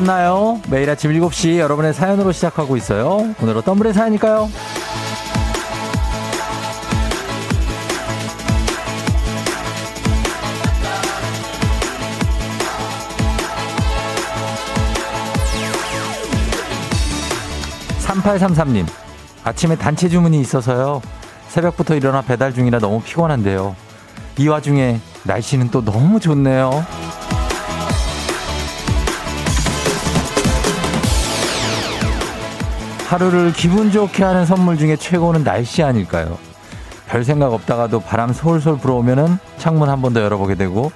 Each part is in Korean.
잘 잤나요? 매일 아침 7시 여러분의 사연으로 시작하고 있어요. 오늘 어떤 분의 사연일까요? 3833님, 아침에 단체 주문이 있어서요. 새벽부터 일어나 배달 중이라 너무 피곤한데요. 이 와중에 날씨는 또 너무 좋네요. 하루를 기분 좋게 하는 선물 중에 최고는 날씨 아닐까요? 별 생각 없다가도 바람 솔솔 불어오면은 창문 한 번 더 열어보게 되고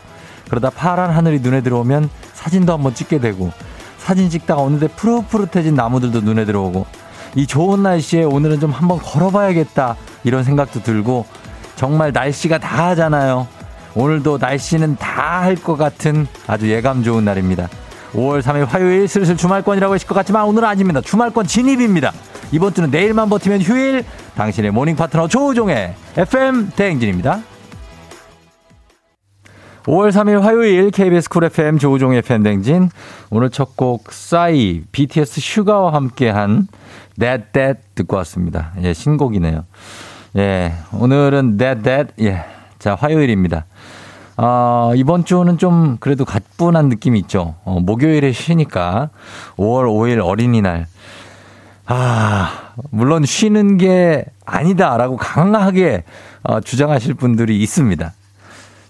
그러다 파란 하늘이 눈에 들어오면 사진도 한 번 찍게 되고 사진 찍다가 어느새 푸릇푸릇해진 나무들도 눈에 들어오고 이 좋은 날씨에 오늘은 좀 한번 걸어봐야겠다 이런 생각도 들고 정말 날씨가 다 하잖아요. 오늘도 날씨는 다 할 것 같은 아주 예감 좋은 날입니다. 5월 3일 화요일 슬슬 주말권이라고 하실 것 같지만 오늘은 아닙니다. 주말권 진입입니다. 이번 주는 내일만 버티면 휴일 당신의 모닝 파트너 조우종의 FM 대행진입니다. 5월 3일 화요일 KBS 쿨 FM 조우종의 FM 대행진 오늘 첫 곡 싸이 BTS 슈가와 함께한 That That 듣고 왔습니다. 예, 신곡이네요. 예, 오늘은 That That 예, 자 화요일입니다. 어, 이번 주는 좀 그래도 가뿐한 느낌이 있죠. 어, 목요일에 쉬니까 5월 5일 어린이날. 아, 물론 쉬는 게 아니다라고 강하게 어, 주장하실 분들이 있습니다.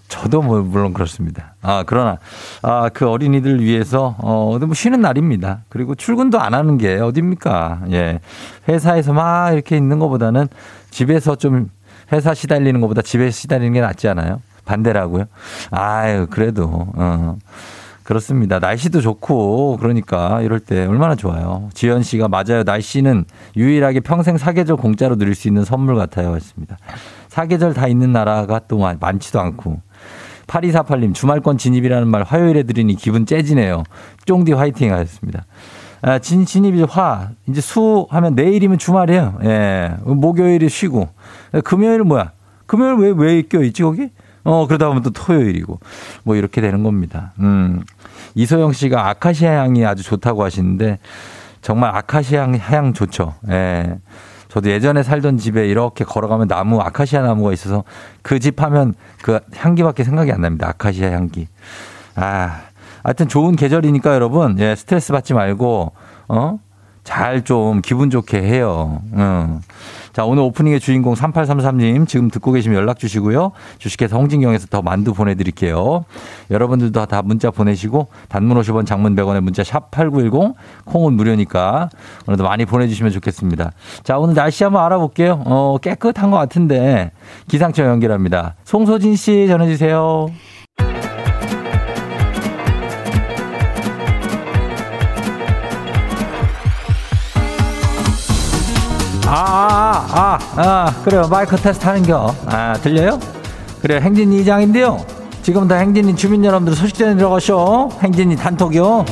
저도 뭐 물론 그렇습니다. 아 그러나 아 그 어린이들 위해서 어 뭐 쉬는 날입니다. 그리고 출근도 안 하는 게 어딥니까? 예 회사에서 막 이렇게 있는 것보다는 집에서 좀 회사 시달리는 것보다 집에 시달리는 게 낫지 않아요? 반대라고요? 아유 그래도 어. 그렇습니다. 날씨도 좋고 그러니까 이럴 때 얼마나 좋아요. 지현 씨가 맞아요. 날씨는 유일하게 평생 사계절 공짜로 누릴 수 있는 선물 같아요. 했습니다. 사계절 다 있는 나라가 또 많지도 않고 8248님 주말권 진입이라는 말 화요일에 들으니 기분 째지네요. 쫑디 화이팅 하셨습니다. 아, 진, 진입이 화, 이제 수 하면 내일이면 주말이에요. 예. 목요일이 쉬고. 금요일 뭐야? 금요일 왜, 왜 껴있지, 거기? 어, 그러다 보면 또 토요일이고. 뭐 이렇게 되는 겁니다. 음. 이소영 씨가 아카시아 향이 아주 좋다고 하시는데 정말 아카시아 향 좋죠. 예. 저도 예전에 살던 집에 이렇게 걸어가면 나무, 아카시아 나무가 있어서 그 집 하면 그 향기밖에 생각이 안 납니다. 아카시아 향기. 아, 하여튼 좋은 계절이니까 여러분, 예, 스트레스 받지 말고, 어? 잘 좀 기분 좋게 해요. 응. 자, 오늘 오프닝의 주인공 3833님 지금 듣고 계시면 연락 주시고요. 주식회사 홍진경에서 더 만두 보내드릴게요. 여러분들도 다 문자 보내시고 단문 50원 장문 100원의 문자 샵 8910 콩은 무료니까 오늘도 많이 보내주시면 좋겠습니다. 자, 오늘 날씨 한번 알아볼게요. 어, 깨끗한 것 같은데 기상청 연결합니다. 송소진 씨 전해주세요. 아, 아, 아, 아, 그래요. 마이크 테스트 하는겨. 아, 들려요? 그래요. 행진이 이장인데요. 지금부터 행진이 주민 여러분들 소식 전해 들어가쇼. 행진이 단톡이요.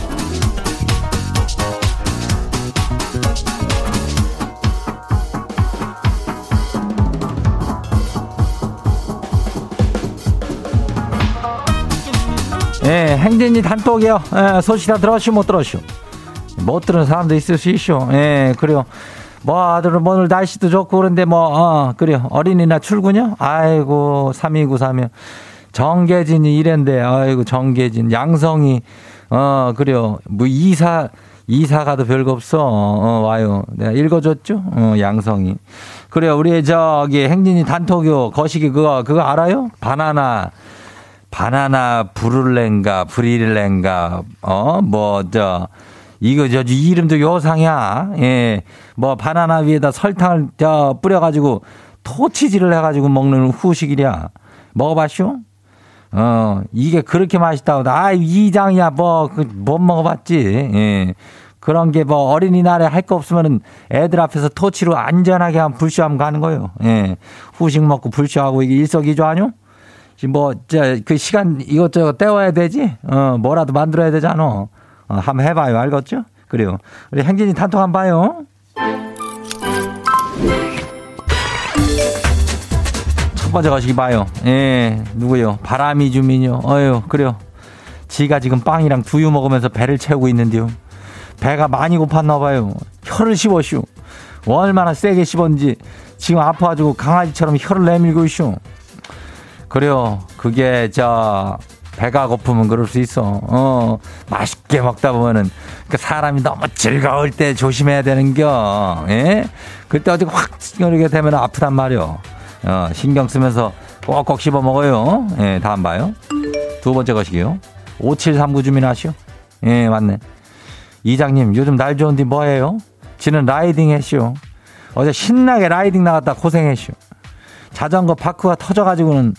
예, 행진이 단톡이요. 예, 소식 다 들었슈, 못 들었슈? 못 들은 사람도 있을 수 있쇼. 예, 그래요. 뭐, 아들, 뭐 오늘 날씨도 좋고 그런데 뭐, 어, 그래요. 어린이날 출근요? 아이고, 3293이요. 정계진이 이랜데, 아이고, 정계진. 양성이, 어, 그래요. 뭐, 이사, 이사 가도 별거 없어. 어, 와요. 내가 읽어줬죠? 어, 양성이. 그래요. 우리 저기 행진이 단톡요. 거시기 그거, 그거 알아요? 바나나. 바나나 브룰렌가, 브릴렌가, 어, 뭐, 저, 이거 저 이름도 요상이야. 예. 뭐 바나나 위에다 설탕을 저 뿌려가지고 토치질을 해가지고 먹는 후식이랴. 먹어봤쇼? 어 이게 그렇게 맛있다고 아 이장이야 뭐못 그 먹어봤지. 예. 그런 게 뭐 어린이날에 할 거 없으면은 애들 앞에서 토치로 안전하게 한 불쇼하면 가는 거예요. 예. 후식 먹고 불쇼하고 이게 일석이조? 지금 뭐, 저, 그 시간 이것저것 때워야 되지? 어, 뭐라도 만들어야 되잖아. 어, 한번 해봐요. 알겠죠? 그래요. 우리 행진이 단톡 한번 봐요. 첫 번째 가시기 봐요. 예, 누구요? 바람이 주민요. 어유, 그래요. 지가 지금 빵이랑 두유 먹으면서 배를 채우고 있는데요. 배가 많이 고팠나 봐요. 혀를 씹어쇼. 얼마나 세게 씹었는지 지금 아파가지고 강아지처럼 혀를 내밀고 있쇼. 그래요. 그게 저 배가 고프면 그럴 수 있어. 어, 맛있게 먹다 보면은 그 사람이 너무 즐거울 때 조심해야 되는겨. 예? 그때 어디 확 이렇게 되면 아프단 말이요. 어, 신경 쓰면서 꼭꼭 씹어 먹어요. 예, 다음 봐요. 두 번째 것이기요. 5739 주민 아시오? 예, 맞네. 이장님, 요즘 날 좋은데 뭐해요? 지는 라이딩 했쇼. 어제 신나게 라이딩 나갔다 고생했쇼. 자전거 바크가 터져가지고는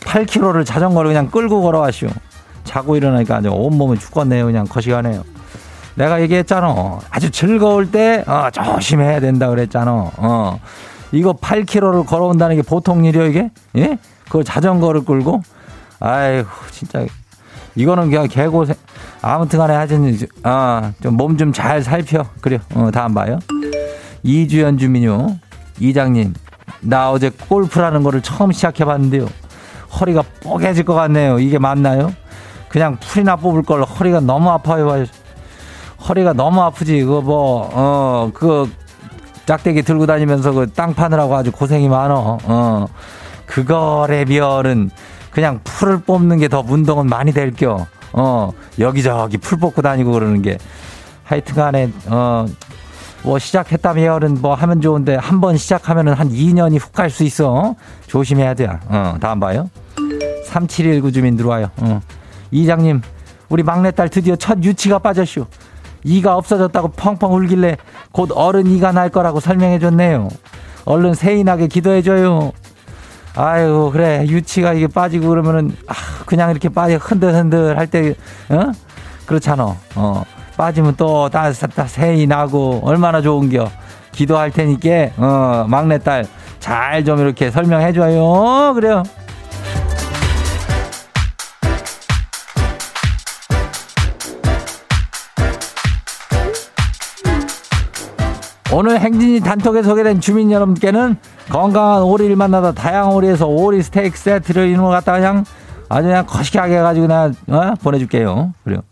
8km를 자전거를 그냥 끌고 걸어왔쇼. 자고 일어나니까 아주 온몸이 죽겠네요. 그냥 거시가네요. 내가 얘기했잖아. 아주 즐거울 때, 어, 조심해야 된다 그랬잖아. 어. 이거 8km를 걸어온다는 게 보통 일이요, 이게? 예? 그 자전거를 끌고? 아이고, 진짜. 이거는 그냥 개고생. 아무튼 간에 하여튼, 아, 좀몸 좀 잘 살펴. 그래요. 어, 다음 봐요. 이주연 주민요. 이장님, 나 어제 골프라는 거를 처음 시작해 봤는데요. 허리가 뽀개질 것 같네요. 이게 맞나요? 그냥 풀이나 뽑을 걸 허리가 너무 아파요. 허리가 너무 아프지. 그거 뭐, 어, 그, 짝대기 들고 다니면서 그 땅 파느라고 아주 고생이 많어. 어. 그거래면은 그냥 풀을 뽑는 게 더 운동은 많이 될 겨. 어, 여기저기 풀 뽑고 다니고 그러는 게. 하여튼 간에, 어, 뭐 시작했다면은 뭐 하면 좋은데 한 번 시작하면은 한 2년이 훅 갈 수 있어. 조심해야 돼. 어, 다음 봐요. 3719 주민 들어와요. 어. 이장님, 우리 막내딸 드디어 첫 유치가 빠졌슈. 이가 없어졌다고 펑펑 울길래 곧 어른 이가 날 거라고 설명해 줬네요. 얼른 세인하게 기도해 줘요. 아유, 그래. 유치가 이게 빠지고 그러면은 아, 그냥 이렇게 빠져 흔들흔들 할 때 어? 그렇잖아. 어. 빠지면 또 따뜻 새이 나고 얼마나 좋은겨. 기도할 테니까 어, 막내딸 잘 좀 이렇게 설명해 줘요. 그래요. 오늘 행진이 단톡에 소개된 주민 여러분께는 건강한 오리를 만나다 다양한 오리에서 오리 스테이크 세트를 이런 거 갖다가 그냥 아주 그냥 거시하게 해가지고 내가 어? 보내줄게요. 그래요.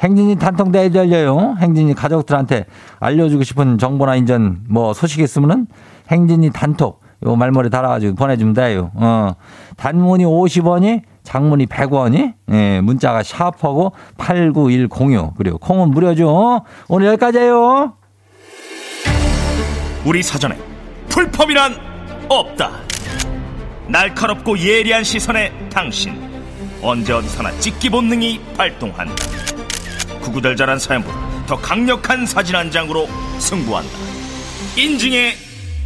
행진이 단톡 대회 열려요. 행진이 가족들한테 알려주고 싶은 정보나 인전 뭐 소식 있으면은 행진이 단톡 요 말머리 달아가지고 보내주면 돼요. 어. 단문이 50원이 장문이 100원이 예, 문자가 샤프하고 89106 그리고 콩은 무료죠. 오늘 여기까지예요. 우리 사전에 풀펌이란 없다. 날카롭고 예리한 시선에 당신 언제 어디서나 찍기 본능이 발동한다. 구구절절한 사연보다 더 강력한 사진 한 장으로 승부한다. 인증의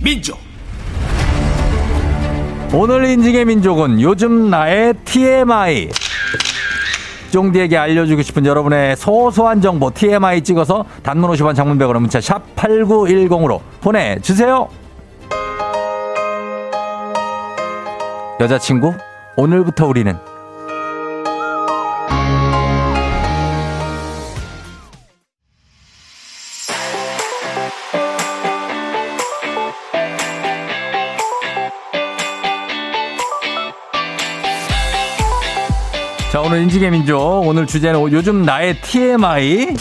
민족. 오늘 인증의 민족은 요즘 나의 TMI. 쫑디에게 알려주고 싶은 여러분의 소소한 정보 TMI 찍어서 단문 50원 장문 100원 문자 샵 8910으로 보내주세요. 여자친구 오늘부터 우리는 오늘 인지의 민족. 오늘 주제는 요즘 나의 TMI.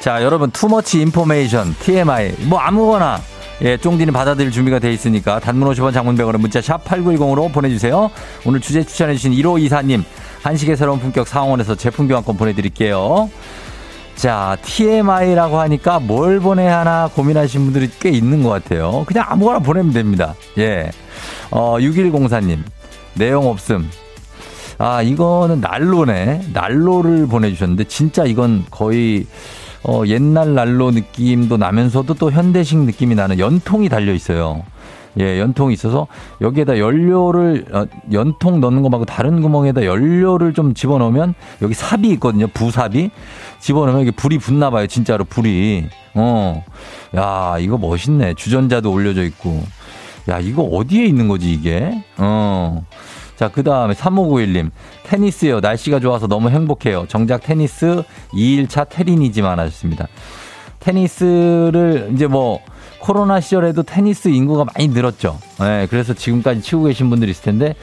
자, 여러분, 투머치 인포메이션, TMI. 뭐 아무거나. 예, 쫑디는 받아들일 준비가 돼 있으니까 단문 50원 장문 100원은 문자 샵 8910으로 보내주세요. 오늘 주제 추천해주신 1524님. 한식의 새로운 품격 상원에서 제품 교환권 보내드릴게요. 자, TMI라고 하니까 뭘 보내야 하나 고민하시는 분들이 꽤 있는 것 같아요. 그냥 아무거나 보내면 됩니다. 예. 어, 6104님. 내용 없음. 아, 이거는 난로네. 난로를 보내주셨는데, 진짜 이건 거의, 어, 옛날 난로 느낌도 나면서도 또 현대식 느낌이 나는 연통이 달려 있어요. 예, 연통이 있어서 여기에다 연료를, 어, 연통 넣는 거 말고 다른 구멍에다 연료를 좀 집어넣으면 여기 삽이 있거든요. 부삽이. 집어넣으면 이게 불이 붙나 봐요. 진짜로 불이. 어. 야, 이거 멋있네. 주전자도 올려져 있고. 야, 이거 어디에 있는 거지, 이게? 어. 자, 그 다음에 3591님. 테니스요. 날씨가 좋아서 너무 행복해요. 정작 테니스 2일차 테린이지만 하셨습니다. 테니스를 이제 뭐 코로나 시절에도 테니스 인구가 많이 늘었죠. 예, 그래서 지금까지 치고 계신 분들이 있을 텐데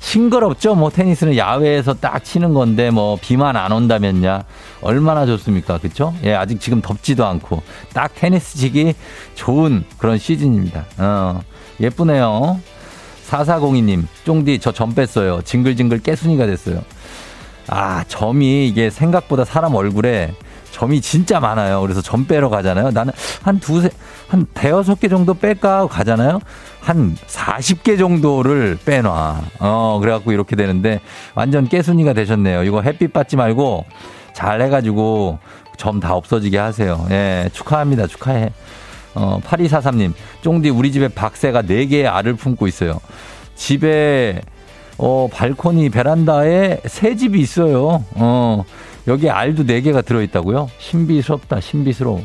싱그럽죠. 뭐 테니스는 야외에서 딱 치는 건데 뭐 비만 안 온다면야 얼마나 좋습니까, 그렇죠? 예, 아직 지금 덥지도 않고 딱 테니스 치기 좋은 그런 시즌입니다. 어, 예쁘네요. 4402님, 쫑디 저 점 뺐어요. 징글징글 깨순이가 됐어요. 아, 점이 이게 생각보다 사람 얼굴에 점이 진짜 많아요. 그래서 점 빼러 가잖아요. 나는 한 두세, 한 대여섯 개 정도 뺄까 가잖아요. 한 40개 정도를 빼놔. 어, 그래갖고 이렇게 되는데 완전 깨순이가 되셨네요. 이거 햇빛 받지 말고 잘 해가지고 점 다 없어지게 하세요. 예, 축하합니다. 축하해. 어, 8243님, 쫑디 우리 집에 박새가 4개의 알을 품고 있어요. 집에, 어, 발코니 베란다에 새 집이 있어요. 어, 여기 알도 4개가 들어있다고요? 신비스럽다, 신비스러워.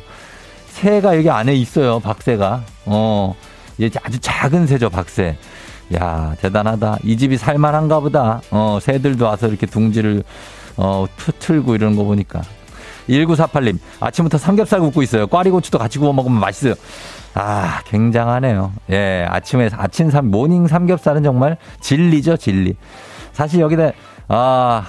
새가 여기 안에 있어요, 박새가. 어, 얘 아주 작은 새죠, 박새. 야, 대단하다. 이 집이 살만한가 보다. 어, 새들도 와서 이렇게 둥지를, 어, 틀고 이러는 거 보니까. 1948님, 아침부터 삼겹살 굽고 있어요. 꽈리고추도 같이 구워 먹으면 맛있어요. 아, 굉장하네요. 예, 아침에, 아침 삼, 모닝 삼겹살은 정말 진리죠, 진리. 사실 여기다, 아,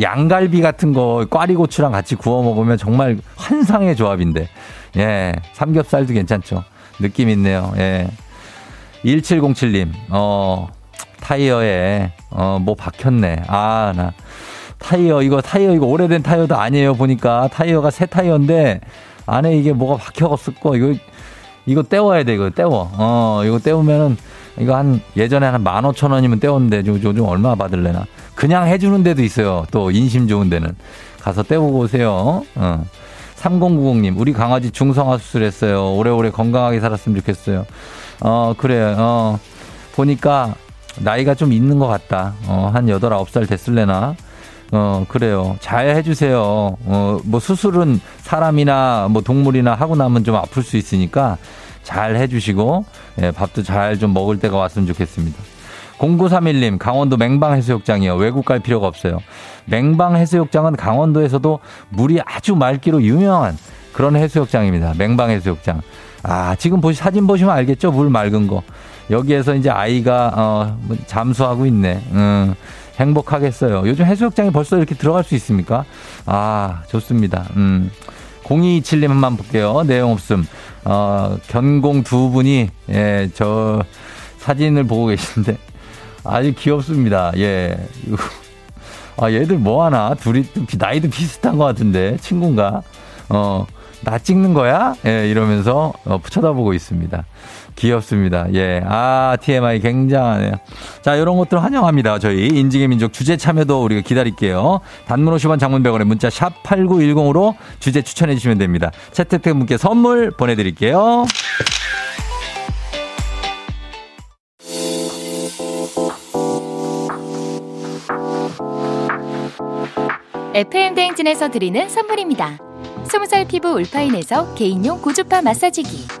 양갈비 같은 거 꽈리고추랑 같이 구워 먹으면 정말 환상의 조합인데. 예, 삼겹살도 괜찮죠. 느낌 있네요. 예. 1707님, 어, 타이어에, 어, 뭐 박혔네. 아, 나. 타이어, 이거 타이어, 이거 오래된 타이어도 아니에요. 보니까 타이어가 새 타이어인데 안에 이게 뭐가 박혀갔을 거. 이거, 이거 떼워야 돼. 이거 떼워. 어, 이거 떼우면은 이거 한 예전에 한 만 오천 원이면 떼웠는데 요즘 얼마 받을래나. 그냥 해주는 데도 있어요. 또 인심 좋은 데는. 가서 떼우고 오세요. 어. 3090님, 우리 강아지 중성화 수술했어요. 오래오래 건강하게 살았으면 좋겠어요. 어, 그래. 어, 보니까 나이가 좀 있는 것 같다. 어, 한 8, 9살 됐을래나. 어, 그래요. 잘 해주세요. 어, 뭐 수술은 사람이나 뭐 동물이나 하고 나면 좀 아플 수 있으니까 잘 해주시고, 예, 밥도 잘 좀 먹을 때가 왔으면 좋겠습니다. 0931님, 강원도 맹방해수욕장이요. 외국 갈 필요가 없어요. 맹방해수욕장은 강원도에서도 물이 아주 맑기로 유명한 그런 해수욕장입니다. 맹방해수욕장. 아, 지금 보시, 사진 보시면 알겠죠? 물 맑은 거. 여기에서 이제 아이가, 어, 뭐 잠수하고 있네. 음. 행복하겠어요. 요즘 해수욕장에 벌써 이렇게 들어갈 수 있습니까? 아, 좋습니다. 음. 0227님 한번 볼게요. 내용 없음. 어, 견공 두 분이, 예, 저 사진을 보고 계신데 아주 귀엽습니다. 예. 아, 얘들 뭐 하나? 둘이 나이도 비슷한 것 같은데, 친구인가? 어, 나 찍는 거야? 예, 이러면서 어, 쳐다보고 있습니다. 귀엽습니다. 예. 아, TMI 굉장하네요. 자, 이런 것들 환영합니다. 저희 인증의 민족 주제 참여도 우리가 기다릴게요. 단문 50원 장문 100원에 문자 샵 8910으로 주제 추천해 주시면 됩니다. 채택된 분께 선물 보내드릴게요. FM 대행진에서 드리는 선물입니다. 20살 피부 울파인에서 개인용 고주파 마사지기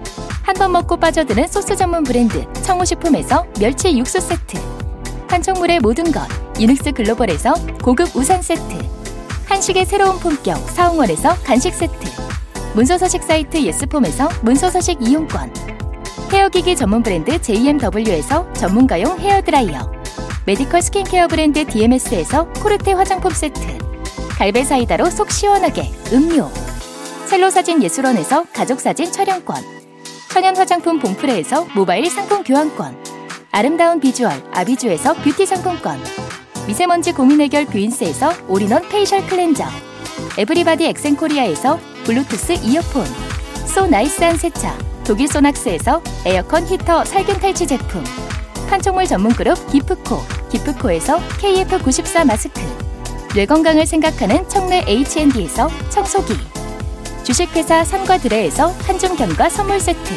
한 번 먹고 빠져드는 소스 전문 브랜드 청호식품에서 멸치 육수 세트. 한총물의 모든 것 유닉스 글로벌에서 고급 우산 세트. 한식의 새로운 품격 사홍원에서 간식 세트. 문서서식 사이트 예스폼에서 문서서식 이용권. 헤어기기 전문 브랜드 JMW에서 전문가용 헤어드라이어. medical skincare 브랜드 DMS에서 코르테 화장품 세트. 갈베 사이다로 속 시원하게 음료. 첼로 사진 예술원에서 가족 사진 촬영권 천연 화장품 봉프레에서 모바일 상품 교환권. 아름다운 비주얼 아비주에서 뷰티 상품권. 미세먼지 고민 해결 뷰인스에서 all-in-one facial cleanser. everybody 엑센코리아에서 블루투스 이어폰. so nice한 세차. 독일 소낙스에서 에어컨 히터 살균 탈취 제품. 판촉물 전문 그룹 기프코. 기프코에서 KF94 마스크. 뇌 건강을 생각하는 청내 H&D에서 청소기 주식회사 삼과드레에서 한줌견과 선물 세트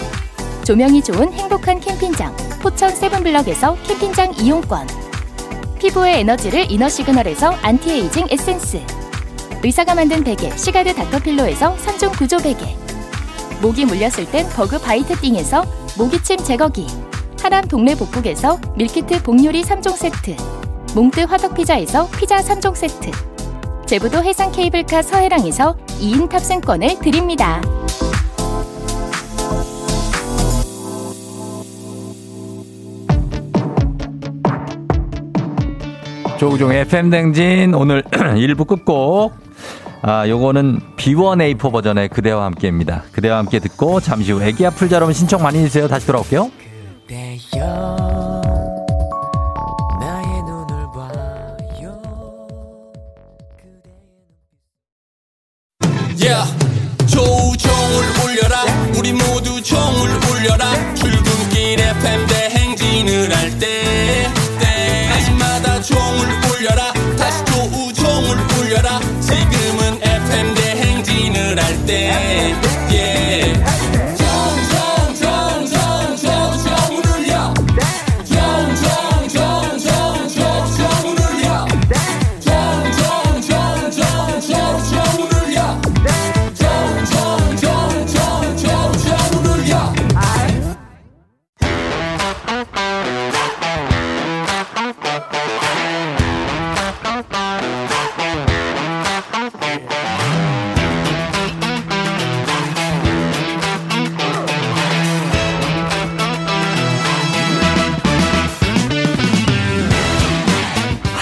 조명이 좋은 행복한 캠핑장 포천 세븐블럭에서 캠핑장 이용권 피부의 에너지를 이너 시그널에서 안티에이징 에센스. 의사가 만든 베개 시가드 닥터필로에서 3종 구조 베개. 모기 물렸을 땐 Bug Bite Thing에서 모기침 제거기. 하남 동네 복국에서 밀키트 복요리 3종 세트. 몽뜨 화덕 피자에서 피자 3종 세트. 제부도 해상 케이블카 서해랑에서 2인 탑승권을 드립니다. 조우종의 FM댕진 오늘 1부 끝곡. 아, 요거는 B1A4 버전의 그대와 함께입니다. 그대와 함께 듣고 잠시 후 애기 아플 자 여러분 신청 많이 해주세요. 다시 돌아올게요. Yeah.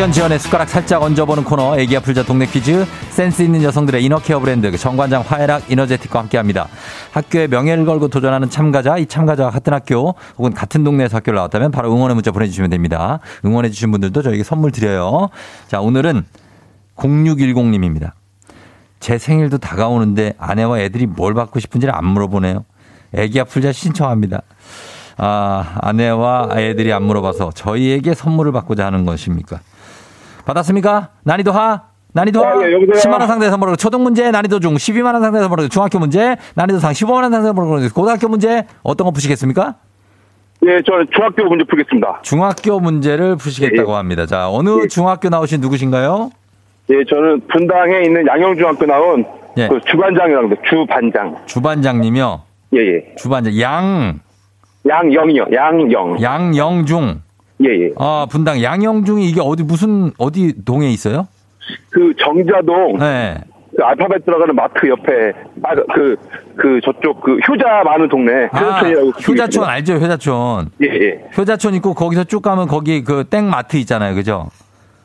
학연 지원의 숟가락 살짝 얹어보는 코너 애기야 풀자 동네 퀴즈 센스 있는 여성들의 이너케어 브랜드 정관장 화해락 이너제틱과 함께합니다. 학교의 명예를 걸고 도전하는 참가자 이 참가자와 같은 학교 혹은 같은 동네에서 학교를 나왔다면 바로 응원의 문자 보내주시면 됩니다. 응원해 주신 분들도 저에게 선물 드려요. 자 오늘은 0610님입니다. 제 생일도 다가오는데 아내와 애들이 뭘 받고 싶은지를 안 물어보네요. 애기야 풀자 신청합니다. 아, 아내와 애들이 안 물어봐서 저희에게 선물을 받고자 하는 것입니까? 받았습니까? 난이도 하? 난이도 하? 아, 예, 여보세요? 10만 원 상대 선물로 초등 문제, 난이도 중 12만 원 상대 선물로 중학교 문제, 난이도 상 15만 원 상대 선물로 고등학교 문제, 어떤 거 푸시겠습니까? 예, 저는 중학교 문제 풀겠습니다. 중학교 문제를 푸시겠다고 예. 합니다. 자, 어느 예. 중학교 나오신 누구신가요? 예, 저는 분당에 있는 양영중학교 나온 예. 그 주반장이라고 합니다. 주반장. 주반장님이요. 예, 예. 주반장, 양, 양영이요. 양영. 양영중. 예, 예. 아, 분당 양영중이 이게 어디 무슨 어디 동에 있어요? 그 정자동 네. 그 알파벳 들어가는 마트 옆에 아, 그, 그 저쪽 그 효자 많은 동네 아, 효자촌이라고 효자촌 알죠? 효자촌. 예, 예. 효자촌 있고 거기서 쭉 가면 거기 그 땡마트 있잖아요. 그죠?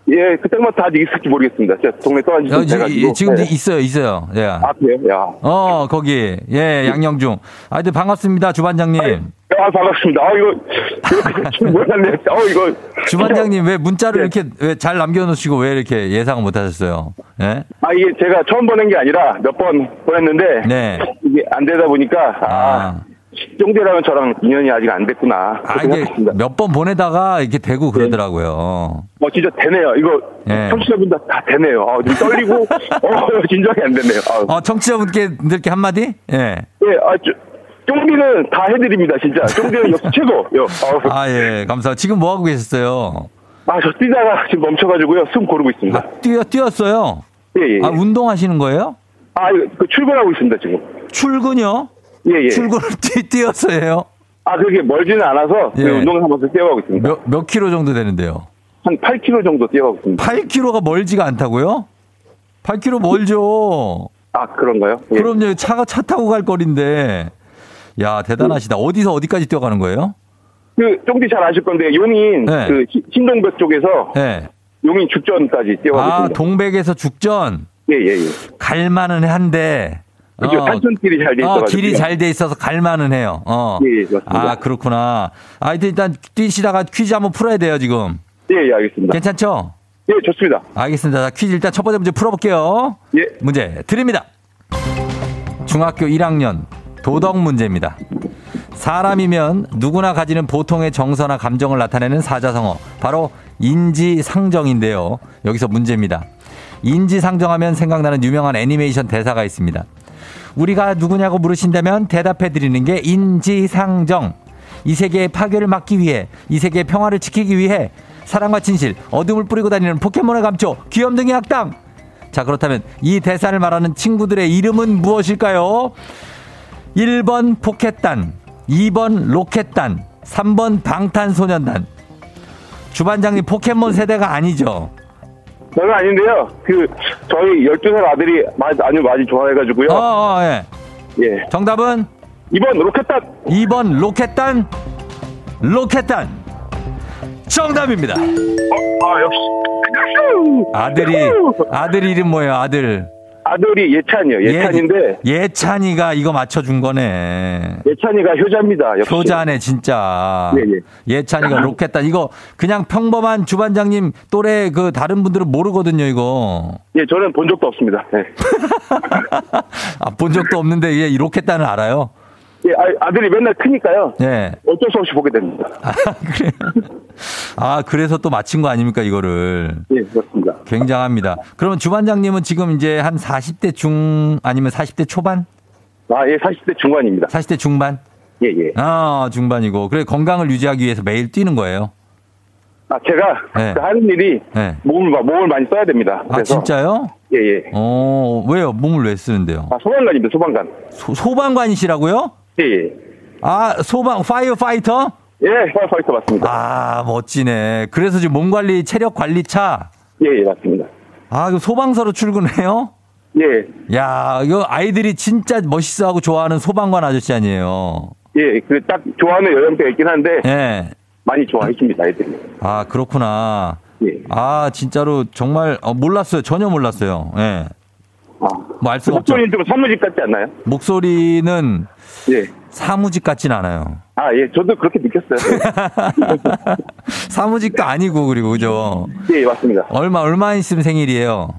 예, 그 땡마트 아직 있을지 모르겠습니다. 제가 동네 떠난 지 어, 좀 지금, 돼가지고. 지금 예. 있어요. 있어요. 예. 아, 그래요? 야. 어, 거기. 예, 양영중. 아, 네, 반갑습니다. 주반장님. 아, 반갑습니다. 아, 이거, 좀 몰랐네. 어, 이거. 주반장님 왜 문자를 네. 이렇게 왜 잘 남겨놓으시고 왜 이렇게 예상을 못 하셨어요? 예? 아, 이게 제가 처음 보낸 게 아니라 몇 번 보냈는데. 네. 이게 안 되다 보니까, 아, 아. 쫑대랑은 저랑 인연이 아직 안 됐구나. 아, 이게. 몇 번 보내다가 이렇게 되고 그러더라고요. 어, 진짜 되네요. 이거, 예. 청취자분들 다 되네요. 어, 좀 떨리고, 어, 진정이 안 됐네요. 아, 어, 청취자분들께 한마디? 예. 예, 아, 쫑- 쫑디는 다 해드립니다, 진짜. 쫑디는 역시 최고. 아, 예. 감사합니다. 지금 뭐 하고 계셨어요? 아, 저 뛰다가 지금 멈춰가지고요. 숨 고르고 있습니다. 아, 뛰어, 뛰었어요? 예, 예. 아, 운동하시는 거예요? 아, 그 출근하고 있습니다, 지금. 출근요? 예, 예. 출근을 뛰, 뛰어서 해요? 아, 그게 멀지는 않아서 예. 그 운동을 하면서 뛰어가고 있습니다. 몇, 몇 킬로 정도 되는데요? 한 8km 정도 뛰어가고 있습니다. 8킬로가 멀지가 않다고요? 8킬로 멀죠. 아, 그런가요? 예. 그럼요. 차가 차 타고 갈 거리인데. 야, 대단하시다. 어디서 어디까지 뛰어가는 거예요? 그, 쫑디 잘 아실 건데, 용인, 네. 그, 시- 신동백 쪽에서 예. 용인 죽전까지 뛰어가고 아, 있습니다. 동백에서 죽전. 예, 예, 예. 갈만은 한데. 그죠. 산천길이 잘돼 어, 있어가지고. 길이 잘 돼 있어서 갈만은 해요. 어. 예, 예, 맞습니다. 아, 그렇구나. 아, 일단 뛰시다가 퀴즈 한번 풀어야 돼요, 지금. 예, 예, 알겠습니다. 괜찮죠? 예, 좋습니다. 알겠습니다. 자, 퀴즈 일단 첫 번째 문제 풀어볼게요. 예. 문제 드립니다. 중학교 1학년 도덕 문제입니다. 사람이면 누구나 가지는 보통의 정서나 감정을 나타내는 사자성어. 바로 인지상정인데요. 여기서 문제입니다. 인지상정하면 생각나는 유명한 애니메이션 대사가 있습니다. 우리가 누구냐고 물으신다면 대답해 드리는 게 인지상정. 이 세계의 파괴를 막기 위해, 이 세계의 평화를 지키기 위해 사랑과 진실, 어둠을 뿌리고 다니는 포켓몬의 감초, 귀염둥이 악당. 자, 그렇다면 이 대사를 말하는 친구들의 이름은 무엇일까요? 1번 포켓단, 2번 로켓단, 3번 방탄소년단. 주반장님 포켓몬 세대가 아니죠? 저는 아닌데요. 그 저희 12살 아들이 아주 많이 좋아해가지고요. 어, 어, 예. 예. 정답은 이번 로켓단 2번 로켓단, 로켓단. 정답입니다. 아 역시 아들이, 아들 이름 뭐예요, 아들? 아들이 예찬이요. 예찬인데 예, 예찬이가 이거 맞춰준 거네. 예찬이가 효자입니다. 역시. 효자네, 진짜. 예, 예. 예 찬이가 로켓단. 이거 그냥 평범한 주반장님 또래 그 다른 분들은 모르거든요, 이거. 예, 저는 본 적도 없습니다. 예. 아, 본 적도 없는데, 예, 이 로켓단을 알아요? 예, 아, 아들이 맨날 크니까요. 예. 어쩔 수 없이 보게 됩니다. 아, 그래요? 아, 그래서 또 맞힌 거 아닙니까, 이거를. 예, 그렇습니다. 굉장합니다. 그러면 주반장님은 지금 이제 한 40대 중 아니면 40대 초반? 아, 예, 40대 중반입니다. 40대 중반? 예, 예. 아, 중반이고. 그래, 건강을 유지하기 위해서 매일 뛰는 거예요. 아, 제가 네. 그 하는 일이 네. 몸을, 마- 몸을 많이 써야 됩니다. 아, 진짜요? 예, 예. 어, 왜요? 몸을 왜 쓰는데요? 아, 소방관입니다, 소방관. 소, 소방관이시라고요? 예, 예. 아, 소방, firefighter? 예, 파이터 맞습니다. 아, 멋지네. 그래서 지금 몸 관리, 체력 관리 차? 예, 예, 맞습니다. 아, 그 소방서로 출근해요? 예, 야, 이거 아이들이 진짜 멋있어하고 좋아하는 소방관 아저씨 아니에요? 예, 그 딱 좋아하는 연령대가 있긴 한데 예. 많이 좋아해 줍니다, 애들이. 아, 그렇구나. 예. 아, 진짜로 정말 어, 몰랐어요. 전혀 몰랐어요. 예. 아, 뭐알 수가 없죠. 목소리는 좀 사무직 같지 않나요? 목소리는 예. 사무직 같진 않아요. 아, 예, 저도 그렇게 느꼈어요. 사무직도 아니고 그리고 그죠? 예, 예, 맞습니다. 얼마 얼마 있으면 생일이에요?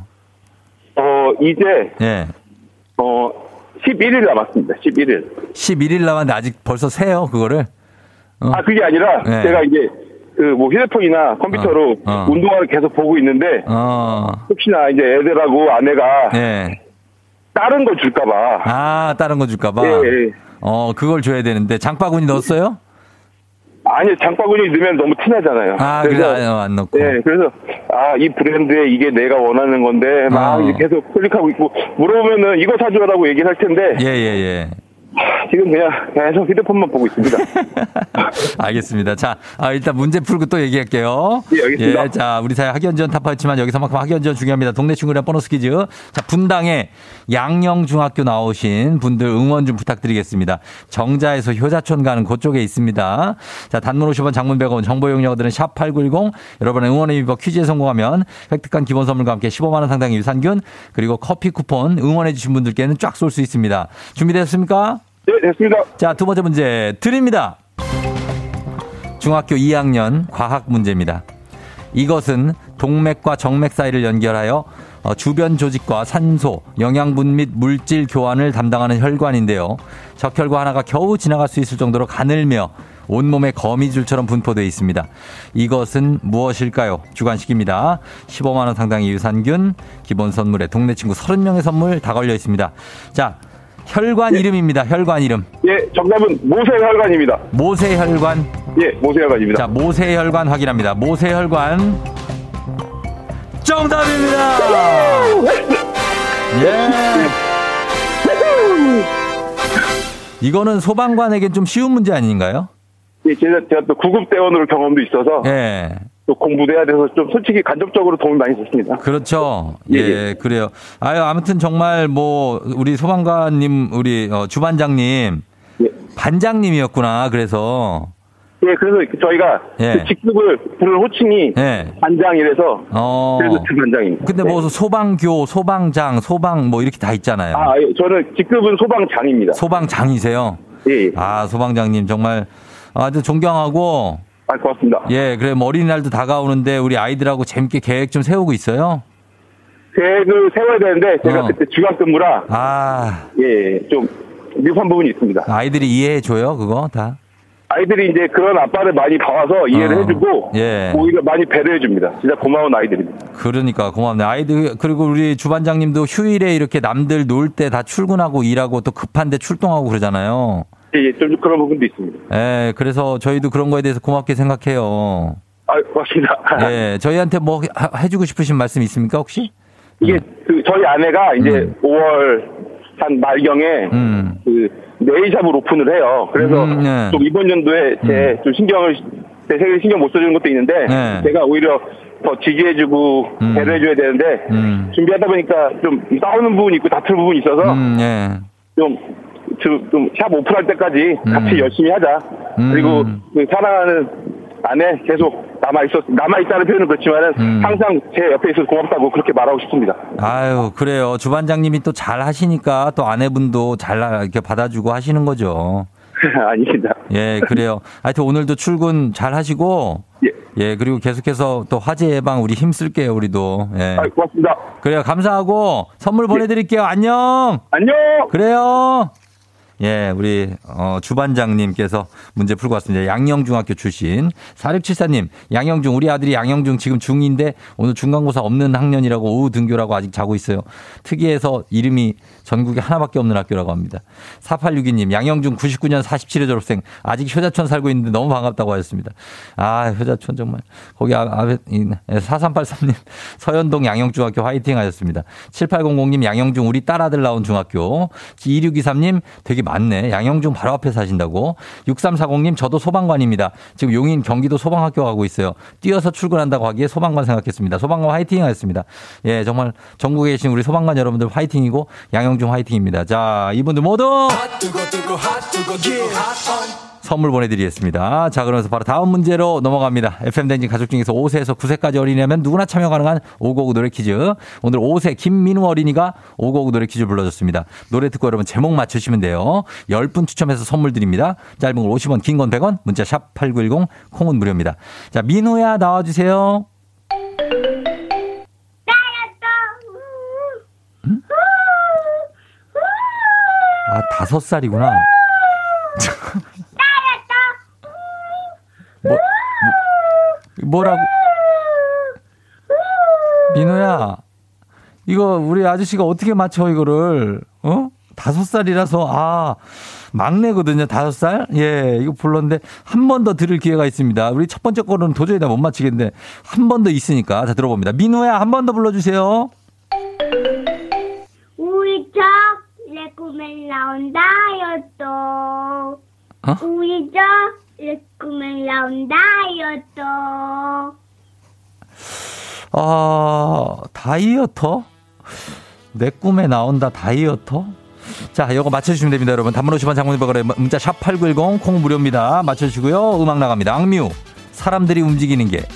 어, 이제, 예. 어, 11일 남았습니다, 11일. 11일 남았는데 아직 벌써 세요 그거를? 어. 아, 그게 아니라, 네. 제가 이제, 그, 뭐, 휴대폰이나 컴퓨터로 어, 어. 운동화를 계속 보고 있는데, 어. 혹시나 이제 애들하고 아내가 예. 다른 걸 줄까봐. 아, 다른 거 줄까 봐. 예, 예. 어, 그걸 줘야 되는데 장바구니 넣었어요? 아니, 장바구니 넣으면 너무 티나잖아요. 아, 그래 안, 안 넣고. 네, 그래서 아 이 브랜드에 이게 내가 원하는 건데 막 어. 이제 계속 클릭하고 있고 물어보면은 이거 사줘라고 얘기를 할 텐데 예, 예, 예. 지금 그냥 계속 휴대폰만 보고 있습니다. 알겠습니다. 자, 아, 일단 문제 풀고 또 얘기할게요. 예, 알겠습니다. 예, 자, 우리 사회 학연지원 타파했지만 여기서만큼 학연지원 중요합니다. 동네 친구랑 보너스 퀴즈. 자, 분당에 양영중학교 나오신 분들 응원 좀 부탁드리겠습니다. 정자에서 효자촌 가는 그쪽에 있습니다. 자, 단문 50원 장문 100원 정보 이용료들은 샵8910 여러분의 응원의 비법 퀴즈에 성공하면 획득한 기본 선물과 함께 15만원 상당의 유산균 그리고 커피 쿠폰 응원해주신 분들께는 쫙 쏠 수 있습니다. 준비됐습니까? 네, 됐습니다. 자, 두 번째 문제 드립니다. 중학교 2학년 과학 문제입니다. 이것은 동맥과 정맥 사이를 연결하여 어, 주변 조직과 산소, 영양분 및 물질 교환을 담당하는 혈관인데요. 적혈구 하나가 겨우 지나갈 수 있을 정도로 가늘며 온몸에 거미줄처럼 분포되어 있습니다. 이것은 무엇일까요? 주관식입니다. 15만원 상당의 유산균, 기본 선물에 동네 친구 30명의 선물 다 걸려 있습니다. 자, 혈관 이름입니다. 혈관 이름. 예, 정답은 모세혈관입니다. 모세혈관. 예, 모세혈관입니다. 자, 모세혈관 확인합니다. 모세혈관. 정답입니다! 예. 이거는 소방관에겐 좀 쉬운 문제 아닌가요? 예, 제가, 제가 또 구급대원으로 경험도 있어서 예. 또 해야 돼서 좀 솔직히 간접적으로 도움이 많이 됐습니다. 그렇죠. 예, 예, 그래요. 아유, 아무튼 정말 뭐, 우리 소방관님, 우리 어, 주반장님, 예, 반장님이었구나. 그래서. 예 그래서 저희가 예. 그 직급을 부르는 호칭이 예. 반장이라서 어. 그래서 주반장입니다. 근데 네. 뭐 소방교, 소방장, 소방 뭐 이렇게 다 있잖아요. 아, 예, 저는 직급은 소방장입니다. 소방장이세요? 예, 예. 아, 소방장님 정말 아주 존경하고 아, 고맙습니다. 예, 그래 뭐 어린이날도 다가오는데 우리 아이들하고 재밌게 계획 좀 세우고 있어요. 계획을 세워야 되는데 제가 어. 그때 주간 근무라 아, 예, 좀 미흡한 부분이 있습니다. 아이들이 이해해 줘요, 그거 다? 아이들이 이제 그런 아빠를 많이 봐와서 이해를 어. 해주고 예. 오히려 많이 배려해 줍니다. 진짜 고마운 아이들입니다. 그러니까 고맙네. 아이들 그리고 우리 주반장님도 휴일에 이렇게 남들 놀 때 다 출근하고 일하고 또 급한데 출동하고 그러잖아요. 예, 예, 좀 그런 부분도 있습니다. 예, 그래서 저희도 그런 거에 대해서 고맙게 생각해요. 아, 고맙습니다. 예, 저희한테 뭐 하- 해주고 싶으신 말씀 있습니까 혹시? 이게 그 저희 아내가 이제 음. 5월 한 말경에 음. 그 네일샵을 오픈을 해요. 그래서 음, 네. 좀 이번 연도에 제 좀 신경을 제 생일 신경 못 써주는 것도 있는데 네. 제가 오히려 더 지지해주고 음. 배려해줘야 되는데 음. 준비하다 보니까 좀 싸우는 부분이 있고 다투는 부분이 있어서 음, 예. 좀 좀샵 오픈할 때까지 음. 같이 열심히 하자. 음. 그리고 그 사랑하는 아내 계속 남아 있었 남아 있다는 표현은 그렇지만은 음. 항상 제 옆에 있어서 고맙다고 그렇게 말하고 싶습니다. 아유, 그래요. 주반장님이 또 잘 하시니까 또 아내분도 잘 이렇게 받아주고 하시는 거죠. 아닙니다. 예, 그래요. 하여튼 오늘도 출근 잘 하시고, 예. 예, 그리고 계속해서 또 화재 예방 우리 힘쓸게요, 우리도. 예. 아, 고맙습니다. 그래요. 감사하고 선물 보내드릴게요. 안녕! 안녕. 그래요. 예, 우리 어, 주반장님께서 문제 풀고 왔습니다. 양영중학교 출신 4674님, 양영중 우리 아들이 양영중 지금 중2인데 오늘 중간고사 없는 학년이라고 오후 등교라고 아직 자고 있어요. 특이해서 이름이 전국에 하나밖에 없는 학교라고 합니다. 4862님, 양영중 99년 47회 졸업생 아직 효자촌 살고 있는데 너무 반갑다고 하셨습니다. 아, 효자촌 정말 거기 아, 앞에 4383님 서현동 양영중학교 화이팅 하셨습니다. 7800님 양영중 우리 딸아들 나온 중학교 2623님 되게 많네. 양영중 바로 앞에 사신다고. 6340님 저도 소방관입니다. 지금 용인 경기도 소방학교 가고 있어요. 뛰어서 출근한다고 하기에 소방관 생각했습니다. 소방관 화이팅 하셨습니다. 예, 정말 전국에 계신 우리 소방관 여러분들 화이팅이고 양영 중 화이팅입니다. 자, 이분들 모두 선물 보내드리겠습니다. 자, 그러면서 바로 다음 문제로 넘어갑니다. FM댕진 가족 중에서 5세에서 9세까지 어린이라면 누구나 참여 가능한 5곡 노래 퀴즈. 오늘 5세 김민우 어린이가 5곡 노래 퀴즈 불러줬습니다. 노래 듣고 여러분 제목 맞추시면 돼요. 10분 추첨해서 선물 드립니다. 짧은 걸 50원, 긴 건 100원, 문자 샵 8910, 콩은 무료입니다. 자, 민우야 나와주세요. 아, 다섯 살이구나. 뭐, 뭐, 뭐라고? 민호야, 이거 우리 아저씨가 어떻게 맞춰 이거를? 어? 다섯 살이라서 아 막내거든요 다섯 살 예 이거 불렀는데 한 번 더 들을 기회가 있습니다 우리 첫 번째 거는 도저히 다 못 맞히겠는데 한 번 더 있으니까 자 들어봅니다 민호야 한 번 더 불러주세요 우리 적 내 꿈에 나온다요 또 어? 우리 적내 꿈에 나온다요 또 아 다이어터 내 꿈에 나온다 다이어터 자, 이거 맞춰주시면 됩니다, 여러분. 단문 50원 장문이 버거래 문자 샵 8910 콩 무료입니다. 맞춰주시고요. 음악 나갑니다. 악뮤. 사람들이 움직이는 게.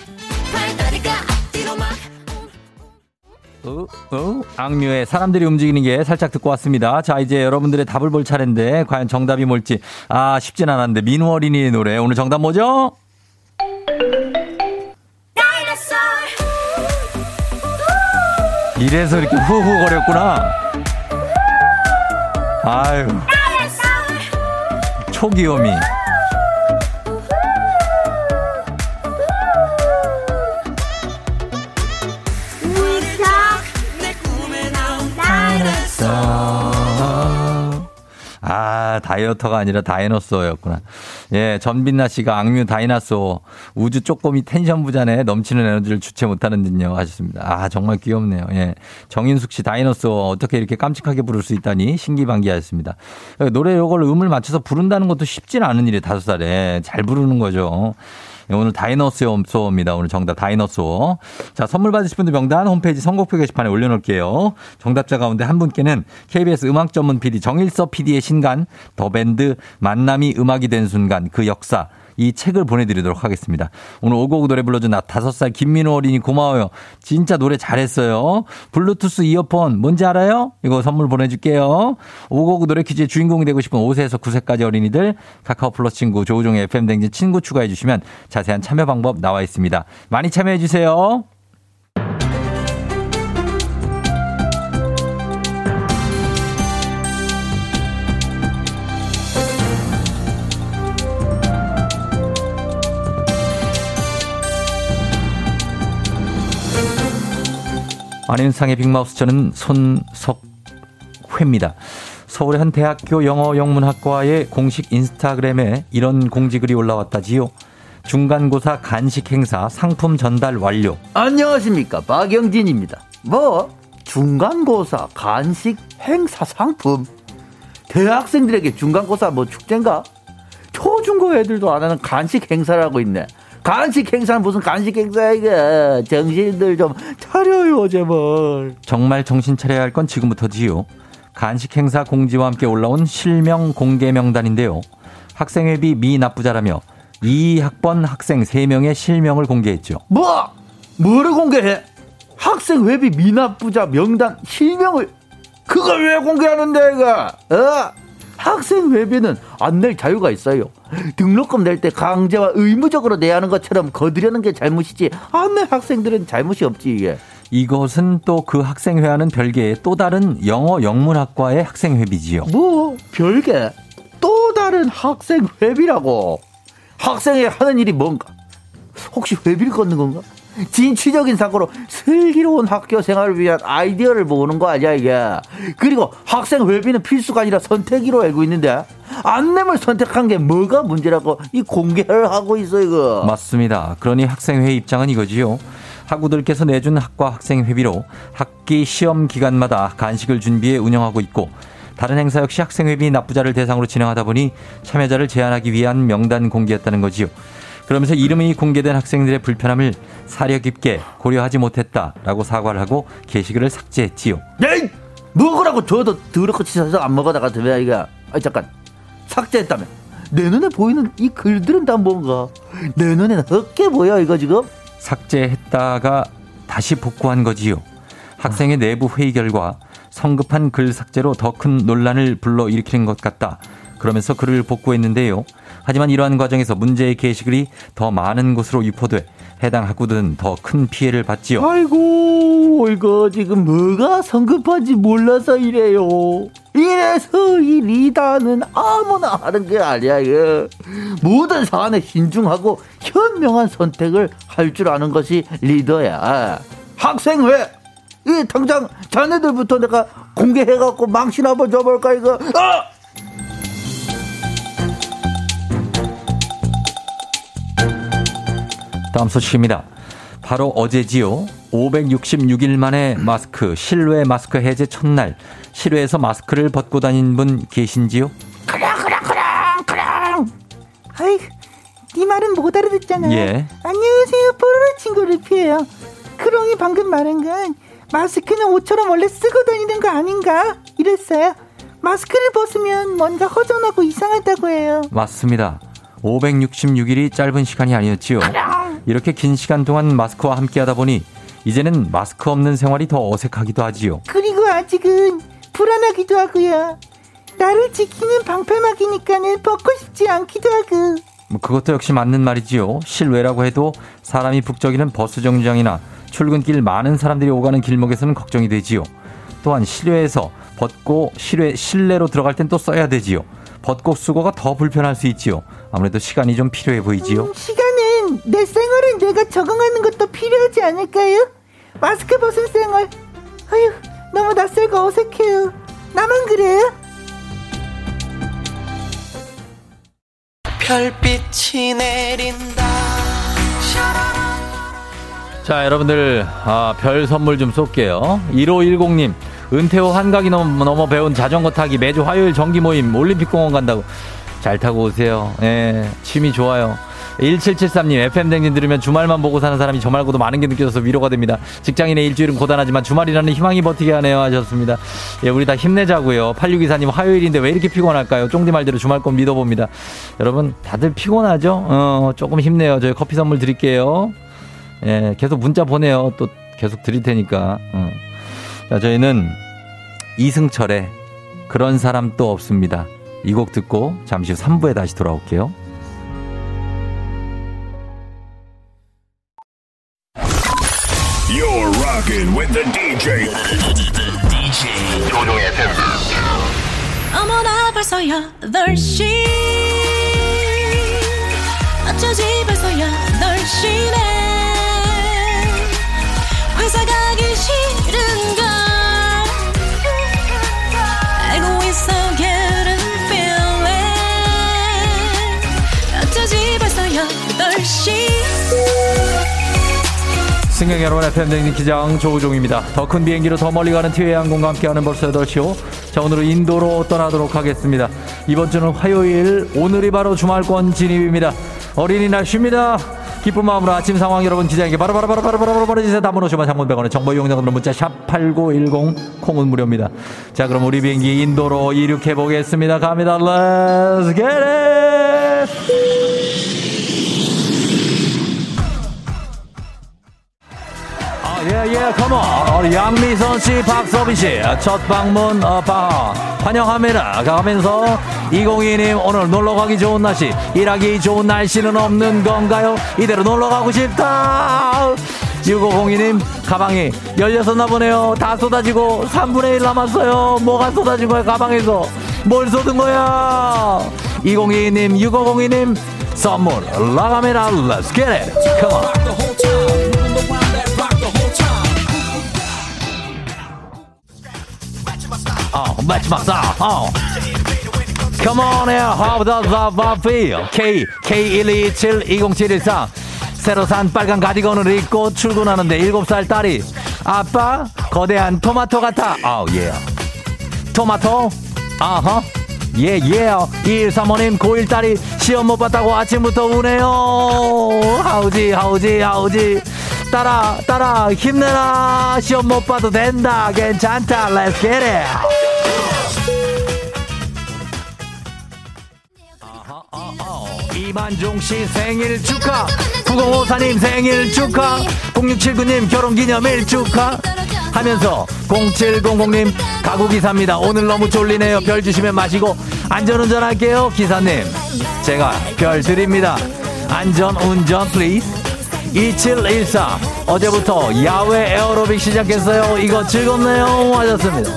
어, 어? 악뮤의 사람들이 움직이는 게 살짝 듣고 왔습니다. 자, 이제 여러분들의 답을 볼 차례인데, 과연 정답이 뭘지. 아, 쉽진 않았는데, 민우 어린이의 노래. 오늘 정답 뭐죠? 이래서 이렇게 후후 거렸구나. 아유. 초기요미. 나온다요 아, 다이어터가 아니라 다이너소였구나. 예, 전빈나 씨가 악뮤 다이나소 우주 쪼꼬미 텐션 부자네 넘치는 에너지를 주체 못하는 듯요 하셨습니다. 아, 정말 귀엽네요. 예. 정인숙 씨 다이너소 어떻게 이렇게 깜찍하게 부를 수 있다니 신기반기하였습니다. 노래 요걸 음을 맞춰서 부른다는 것도 쉽지는 않은 일이에요. 다섯 살에. 잘 부르는 거죠. 예, 오늘 다이너소입니다. 오늘 정답 다이너소. 자, 선물 받으실 분들 명단 홈페이지 선곡표 게시판에 올려놓을게요. 정답자 가운데 한 분께는 KBS 음악 전문 PD 정일서 PD의 신간 더 밴드 만남이 음악이 된 순간 그 역사 이 책을 보내드리도록 하겠습니다. 오늘 오곡 노래 불러준 나 다섯 살 김민호 어린이 고마워요. 진짜 노래 잘했어요. 블루투스 이어폰 뭔지 알아요? 이거 선물 보내줄게요. 오곡 노래 퀴즈의 주인공이 되고 싶은 5세에서 9세까지 어린이들 카카오 플러스 친구 조우종의 FM 댕진 친구 추가해 주시면 자세한 참여 방법 나와 있습니다. 많이 참여해 주세요. 안윤상의 빅마우스 저는 손석회입니다. 서울의 한 대학교 영어 영문학과의 공식 인스타그램에 이런 공지글이 올라왔다지요. 중간고사 간식 행사 상품 전달 완료. 안녕하십니까 박영진입니다. 뭐 중간고사 간식 행사 상품 대학생들에게 중간고사 뭐 축제인가? 초중고 애들도 안 하는 간식 행사라고 있네. 간식 행사는 무슨 간식 행사야 이게 정신들 좀 차려요 제발. 정말 정신 차려야 할 건 지금부터지요. 간식 행사 공지와 함께 올라온 실명 공개 명단인데요. 학생회비 미납부자라며 이 학번 학생 3명의 실명을 공개했죠. 뭐? 뭐를 공개해? 학생 회비 미납부자 명단 실명을 그걸 왜 공개하는데 이거? 어? 학생 회비는 안 낼 자유가 있어요. 등록금 낼 때 강제와 의무적으로 내야 하는 것처럼 거두려는 게 잘못이지. 안 낼 학생들은 잘못이 없지 이게. 이것은 또 그 학생회와는 별개의 또 다른 영어 영문학과의 학생회비지요. 뭐 별개 또 다른 학생 회비라고. 학생이 하는 일이 뭔가? 혹시 회비를 걷는 건가? 진취적인 사고로 슬기로운 학교 생활을 위한 아이디어를 모으는 거 아니야 이게 그리고 학생 회비는 필수가 아니라 선택이로 알고 있는데 안내을 선택한 게 뭐가 문제라고 이 공개를 하고 있어 이거 맞습니다. 그러니 학생회 입장은 이거지요. 학우들께서 내준 학과 학생 회비로 학기 시험 기간마다 간식을 준비해 운영하고 있고 다른 행사 역시 학생회비 납부자를 대상으로 진행하다 보니 참여자를 제한하기 위한 명단 공개였다는 거지요. 그러면서 이름이 공개된 학생들의 불편함을 사려 깊게 고려하지 못했다라고 사과를 하고 게시글을 삭제했지요. 에이! 먹으라고 저도 더럽고 치사해서 안 먹어다가 왜 이거 아 잠깐 삭제했다며 내 눈에 보이는 이 글들은 다 뭔가 내 눈에는 헛게 보여 이거 지금 삭제했다가 다시 복구한 거지요. 학생의 내부 회의 결과 성급한 글 삭제로 더 큰 논란을 불러일으키는 것 같다. 그러면서 글을 복구했는데요. 하지만 이러한 과정에서 문제의 게시글이 더 많은 곳으로 유포돼 해당 학우들은 더 큰 피해를 받지요. 아이고 이거 지금 뭐가 성급한지 몰라서 이래요. 이래서 이 리더는 아무나 하는 게 아니야. 모든 사안에 신중하고 현명한 선택을 할 줄 아는 것이 리더야. 학생회 이 당장 자네들부터 내가 공개해갖고 망신 한번 줘볼까 이거. 아! 다음 소식입니다. 바로 어제지요. 566일 만에 마스크, 실외 마스크 해제 첫날, 실외에서 마스크를 벗고 다닌 분 계신지요? 그랑 그랑 그랑 그랑 아이 네 말은 못 알아듣잖아 예. 안녕하세요 뽀로로 친구 루피예요 크롱이 방금 말한 건 마스크는 옷처럼 원래 쓰고 다니는 거 아닌가 이랬어요 마스크를 벗으면 뭔가 허전하고 이상하다고 해요 맞습니다. 566일이 짧은 시간이 아니었지요. 이렇게 긴 시간 동안 마스크와 함께 하다 보니 이제는 마스크 없는 생활이 더 어색하기도 하지요. 그리고 아직은 불안하기도 하고요 나를 지키는 방패막이니까는 벗고 싶지 않기도 하고 뭐 그것도 역시 맞는 말이지요. 실외라고 해도 사람이 북적이는 버스 정류장이나 출근길 많은 사람들이 오가는 길목에서는 걱정이 되지요. 또한 실외에서 벗고 실외 실내로 들어갈 땐 또 써야 되지요. 벗고 쓰고가 더 불편할 수 있지요. 아무래도 시간이 좀 필요해 보이지요. 음, 시간은 내 생활에 내가 적응하는 것도 필요하지 않을까요? 마스크 벗은 생활 아휴 너무 낯설고 어색해요 나만 그래요? 별빛이 내린다 자, 여러분들, 아, 별 선물 좀 쏠게요. 1510님, 은퇴 후 한강이 넘어, 넘어 배운 자전거 타기 매주 화요일 정기 모임 올림픽공원 간다고. 잘 타고 오세요. 예, 취미 좋아요. 1773님, FM댕진 들으면 주말만 보고 사는 사람이 저 말고도 많은 게 느껴져서 위로가 됩니다. 직장인의 일주일은 고단하지만 주말이라는 희망이 버티게 하네요. 하셨습니다. 예, 우리 다 힘내자고요. 8624님, 화요일인데 왜 이렇게 피곤할까요? 쫑디 말대로 주말 건 믿어봅니다. 여러분, 다들 피곤하죠? 어, 조금 힘내요. 저희 커피 선물 드릴게요. 예, 계속 문자 보내요. 또 계속 드릴 테니까. 어. 자, 저희는 이승철의 그런 사람 또 없습니다. 이 곡 듣고 잠시 후 3부에 다시 돌아올게요. You're rocking with the DJ. DJ 조종의 FM. 어머나 벌써 8시 어쩌지 벌써 8시네 회사 가기 싫은 승객 여러분의 팬데믹 기장 조우종입니다. 더 큰 비행기로 더 멀리 가는 티웨이 항공과 함께하는 벌써 8시오. 자, 오늘은 인도로 떠나도록 하겠습니다. 이번 주는 화요일, 오늘이 바로 주말권 진입입니다. 어린이날 쉽니다. 기쁜 마음으로 아침 상황 여러분 기자에게 바로바로바로바로바로 보내주세요. 담은 50원 장문 100원에 정보 이용자들은 문자 샵 8910 콩은 무료입니다. 자 그럼 우리 비행기 인도로 이륙해 보겠습니다. 갑니다. Let's get it! 예, 예, 컴온. 우리 양미선 씨, 박서빈 씨, 첫 방문, 어, 바, 환영합니다. 가면서 202님, 오늘 놀러 가기 좋은 날씨, 일하기 좋은 날씨는 없는 건가요? 이대로 놀러 가고 싶다! 6502님, 가방이 열렸었나 보네요. 다 쏟아지고 3분의 1 남았어요. 뭐가 쏟아진 거야, 가방에서? 뭘 쏟은 거야? 2022님, 6502님, 선물, 라가메라, let's get it. Come on. 어, 마지막 싸, 어. Come on, here, how does that feel? K, K1227-20713. 새로 산 빨간 가디건을 입고 출근하는데 7살 딸이 아빠, 거대한 토마토 같아. 아우, 예. 토마토? 아하. 예, 예. 2135님, 고1 딸이 시험 못 봤다고 아침부터 우네요. 하우지, 하우지, 하우지. 따라, 따라, 힘내라. 시험 못 봐도 된다. 괜찮다. Let's get it. 이만종 씨 생일 축하. 9054님 생일 축하. 0679님 결혼기념일 축하. 하면서 0700님 가구기사입니다. 오늘 너무 졸리네요. 별 주시면 마시고 안전운전 할게요 기사님. 제가 별 드립니다. 안전운전 please 2714 어제부터 야외 에어로빅 시작했어요. 이거 즐겁네요. 하셨습니다.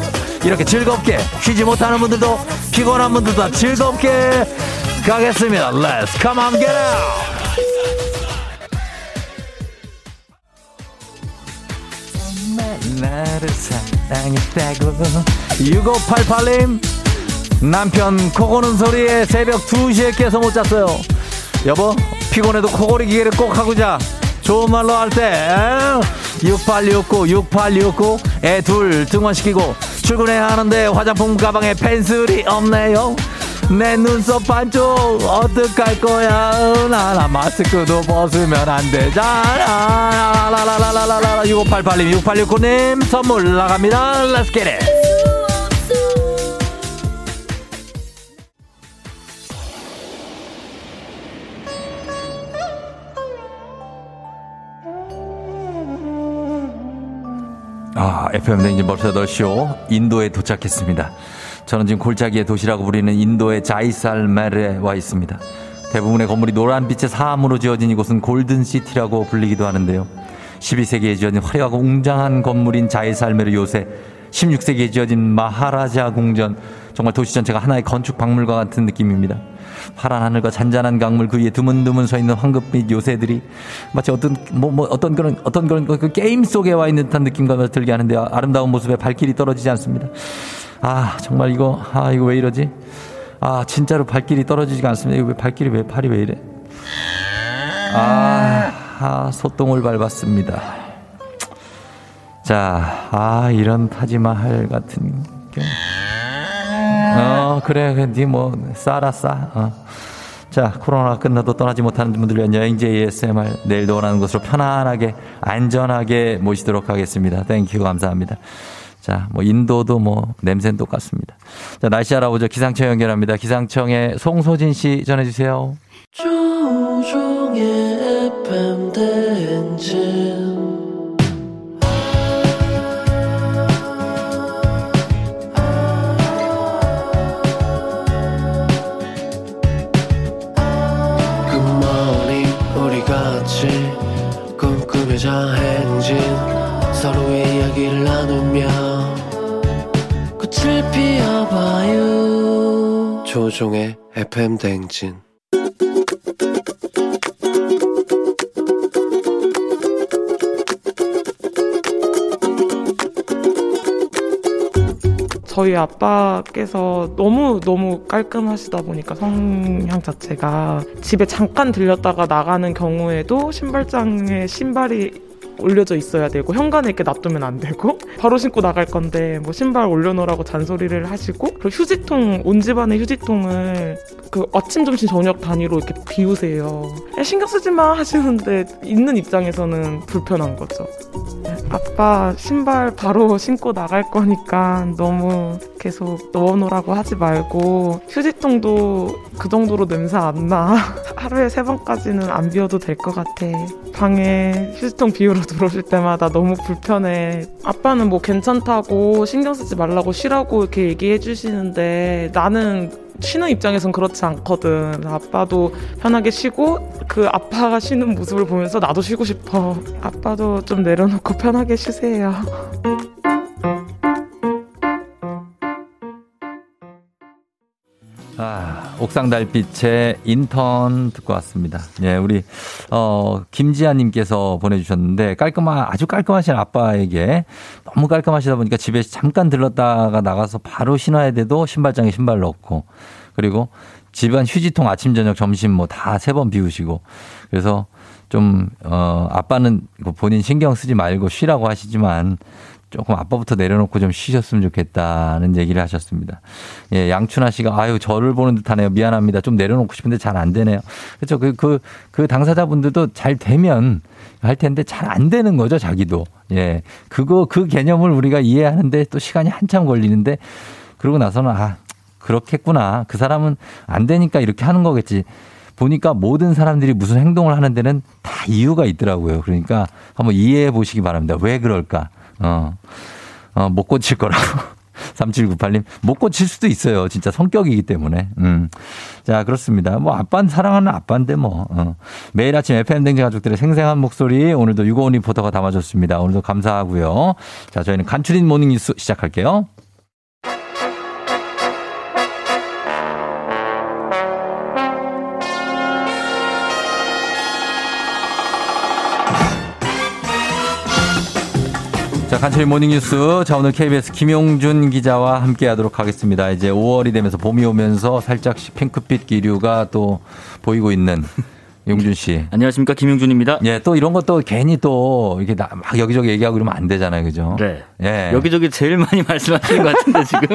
이렇게 즐겁게 쉬지 못하는 분들도 피곤한 분들도 다 즐겁게 가겠습니다. Let's come on, get out! 나를 사랑했다고. 6588님 남편 코 고는 소리에 새벽 2시에 깨서 못 잤어요. 여보 피곤해도 코골이 기계를 꼭 하고 자 좋은 말로 할 때 6869 6869 애 둘 등원시키고 출근해야 하는데 화장품 가방에 펜슬이 없네요. 내 눈썹 반쪽 어떡할 거야? 나나 마스크도 벗으면 안 되잖아. 라라라라라라 6588님 6869님 선물 나갑니다. It. 아, FM 댕진 벌써 8시오. 인도에 도착했습니다. 저는 지금 골짜기의 도시라고 부리는 인도의 자이살메르에 와 있습니다. 대부분의 건물이 노란빛의 사암으로 지어진 이곳은 골든시티라고 불리기도 하는데요. 12세기에 지어진 화려하고 웅장한 건물인 자이살메르 요새 16세기에 지어진 마하라자 궁전 정말 도시 전체가 하나의 건축 박물관 같은 느낌입니다. 파란 하늘과 잔잔한 강물 그 위에 드문드문 서 있는 황급빛 요새들이 마치 어떤 뭐, 뭐 어떤 그런 어떤 그런 그 게임 속에 와 있는 듯한 느낌과 들게 하는데요. 아름다운 모습에 발길이 떨어지지 않습니다. 아 정말 이거 아 이거 왜 이러지? 아 진짜로 발길이 떨어지지가 않습니다. 이거 왜 발길이 왜 팔이 왜 이래? 아, 아 소똥을 밟았습니다. 자, 아 이런 타지마할 같은 게. 어 그래 니뭐 싸라 싸. 어. 자 코로나가 끝나도 떠나지 못하는 분들 위한 여행지 ASMR 내일도 원하는 곳으로 편안하게 안전하게 모시도록 하겠습니다. Thank you 감사합니다. 자, 뭐 인도도 뭐 냄새는 똑같습니다. 자, 날씨 알아보죠. 기상청 연결합니다. 기상청의 송소진 씨 전해 주세요. 조우종의 FM 대행진 꿈꾸며자 행진 서로의 이야기를 나누며 꽃을 피워봐요. 조종의 FM 대행진 저희 아빠께서 너무 너무 깔끔하시다 보니까 성향 자체가 집에 잠깐 들렸다가 나가는 경우에도 신발장에 신발이 올려져 있어야 되고 현관에 이렇게 놔두면 안 되고 바로 신고 나갈 건데 뭐 신발 올려놓으라고 잔소리를 하시고 그리고 휴지통 온 집안의 휴지통을 그 아침 점심 저녁 단위로 이렇게 비우세요. 야, 신경 쓰지 마 하시는데 있는 입장에서는 불편한 거죠 아빠 신발 바로 신고 나갈 거니까 너무 계속 넣어놓으라고 하지 말고 휴지통도 그 정도로 냄새 안 나. 하루에 세 번까지는 안 비워도 될 것 같아. 방에 휴지통 비우러 들어오실 때마다 너무 불편해. 아빠는 뭐 괜찮다고 신경 쓰지 말라고 쉬라고 이렇게 얘기해 주시는데 나는 쉬는 입장에선 그렇지 않거든. 아빠도 편하게 쉬고 그 아빠가 쉬는 모습을 보면서 나도 쉬고 싶어. 아빠도 좀 내려놓고 편하게 쉬세요. 아, 옥상 달빛의 인턴 듣고 왔습니다. 예, 우리, 어, 김지아 님께서 보내 주셨는데, 깔끔한, 아주 깔끔하신 아빠에게 너무 깔끔하시다 보니까 집에 잠깐 들렀다가 나가서 바로 신어야 돼도 신발장에 신발 넣고, 그리고 집안 휴지통 아침, 저녁, 점심 뭐 다 세 번 비우시고, 그래서 좀, 어, 아빠는 본인 신경 쓰지 말고 쉬라고 하시지만, 조금 아빠부터 내려놓고 좀 쉬셨으면 좋겠다는 얘기를 하셨습니다. 예, 양춘아 씨가 아유 저를 보는 듯하네요. 미안합니다. 좀 내려놓고 싶은데 잘 안 되네요. 그렇죠. 그그 그 당사자분들도 잘 되면 할 텐데 잘 안 되는 거죠. 자기도. 예, 그거 그 개념을 우리가 이해하는데 또 시간이 한참 걸리는데 그러고 나서는 아 그렇겠구나. 그 사람은 안 되니까 이렇게 하는 거겠지. 보니까 모든 사람들이 무슨 행동을 하는 데는 다 이유가 있더라고요. 그러니까 한번 이해해 보시기 바랍니다. 왜 그럴까? 어, 어, 못 고칠 거라고. 3798님, 못 고칠 수도 있어요. 진짜 성격이기 때문에. 음. 자, 그렇습니다. 뭐, 아빠는 사랑하는 아빠인데 뭐. 어. 매일 아침 FM댕지 가족들의 생생한 목소리, 오늘도 유고원 리포터가 담아줬습니다. 오늘도 감사하고요. 자, 저희는 간추린 모닝 뉴스 시작할게요. 자, 간추린 모닝뉴스. 자, 오늘 KBS 김용준 기자와 함께 하도록 하겠습니다. 이제 5월이 되면서 봄이 오면서 살짝씩 핑크빛 기류가 또 보이고 있는 용준 씨. 안녕하십니까 김용준입니다. 예, 또 이런 것도 괜히 또 이렇게 나- 막 여기저기 얘기하고 그러면 안 되잖아요, 그죠? 네. 예. 여기저기 제일 많이 말씀하시는 것 같은데 지금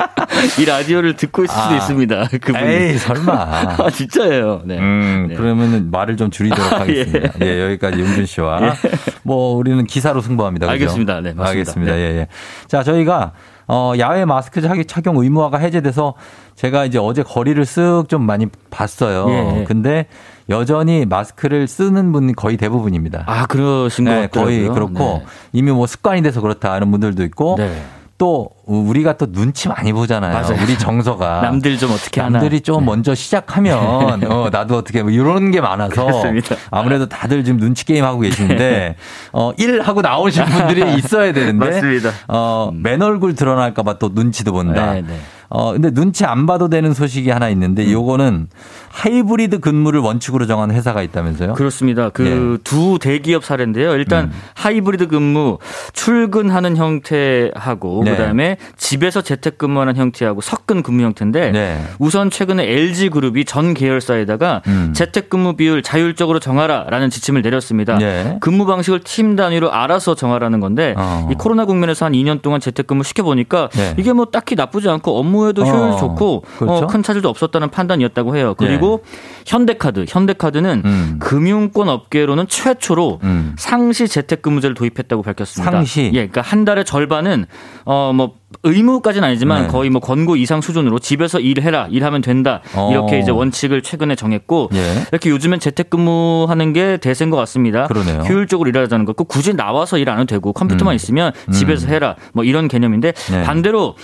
이 라디오를 듣고 있을 수도 아. 있습니다. 그분이. 에이, 설마. 아, 진짜예요. 네. 음, 그러면은 말을 좀 줄이도록 아, 하겠습니다. 예. 여기까지 용준 씨와 뭐 우리는 기사로 승부합니다. 그죠? 알겠습니다. 네, 맞습니다. 알겠습니다. 네. 예, 예. 자, 저희가 어, 야외 마스크 착- 착용 의무화가 해제돼서 제가 이제 어제 거리를 쓱 좀 많이 봤어요. 예, 예. 근데 여전히 마스크를 쓰는 분이 거의 대부분입니다. 아, 그러신 것 네, 같더라고요. 거의 그렇고 네. 이미 뭐 습관이 돼서 그렇다 하는 분들도 있고 네. 또 우리가 또 눈치 많이 보잖아요. 맞아요. 우리 정서가 남들 좀 어떻게 하나. 남들이 좀 먼저 시작하면 어, 나도 어떻게 뭐 이런 게 많아서 그렇습니다. 아무래도 다들 지금 눈치 게임 하고 계시는데 어, 일 하고 나오신 분들이 있어야 되는데 맞습니다. 어, 맨 얼굴 드러날까 봐 또 눈치도 본다. 네, 네. 어, 근데 눈치 안 봐도 되는 소식이 하나 있는데 음. 요거는 하이브리드 근무를 원칙으로 정한 회사가 있다면서요? 그렇습니다. 그두 대기업 사례인데요. 일단 음. 하이브리드 근무 출근하는 형태하고 네. 그다음에 집에서 재택근무하는 형태하고 섞은 근무 형태인데 네. 우선 최근에 LG 그룹이 전 계열사에다가 음. 재택근무 비율 자율적으로 정하라라는 지침을 내렸습니다. 네. 근무 방식을 팀 단위로 알아서 정하라는 건데 어. 이 코로나 국면에서 한 2년 동안 재택근무 시켜 보니까 네. 이게 뭐 딱히 나쁘지 않고 업무 에도 효율 어. 좋고 그렇죠. 어, 큰 차질도 없었다는 판단이었다고 해요. 그리고 현대카드, 현대카드는 음. 금융권 업계로는 최초로 음. 상시 재택근무제를 도입했다고 밝혔습니다. 상시? 예, 그러니까 한 달에 절반은 어뭐 의무까지는 아니지만 네. 거의 뭐 권고 이상 수준으로 집에서 일해라, 일하면 된다 어. 이렇게 이제 원칙을 최근에 정했고 예. 이렇게 요즘엔 재택근무하는 게 대세인 것 같습니다. 그러네요. 효율적으로 일하자는 거. 그 굳이 나와서 일 안 해도 되고 컴퓨터만 음. 있으면 집에서 해라 뭐 이런 개념인데 네. 반대로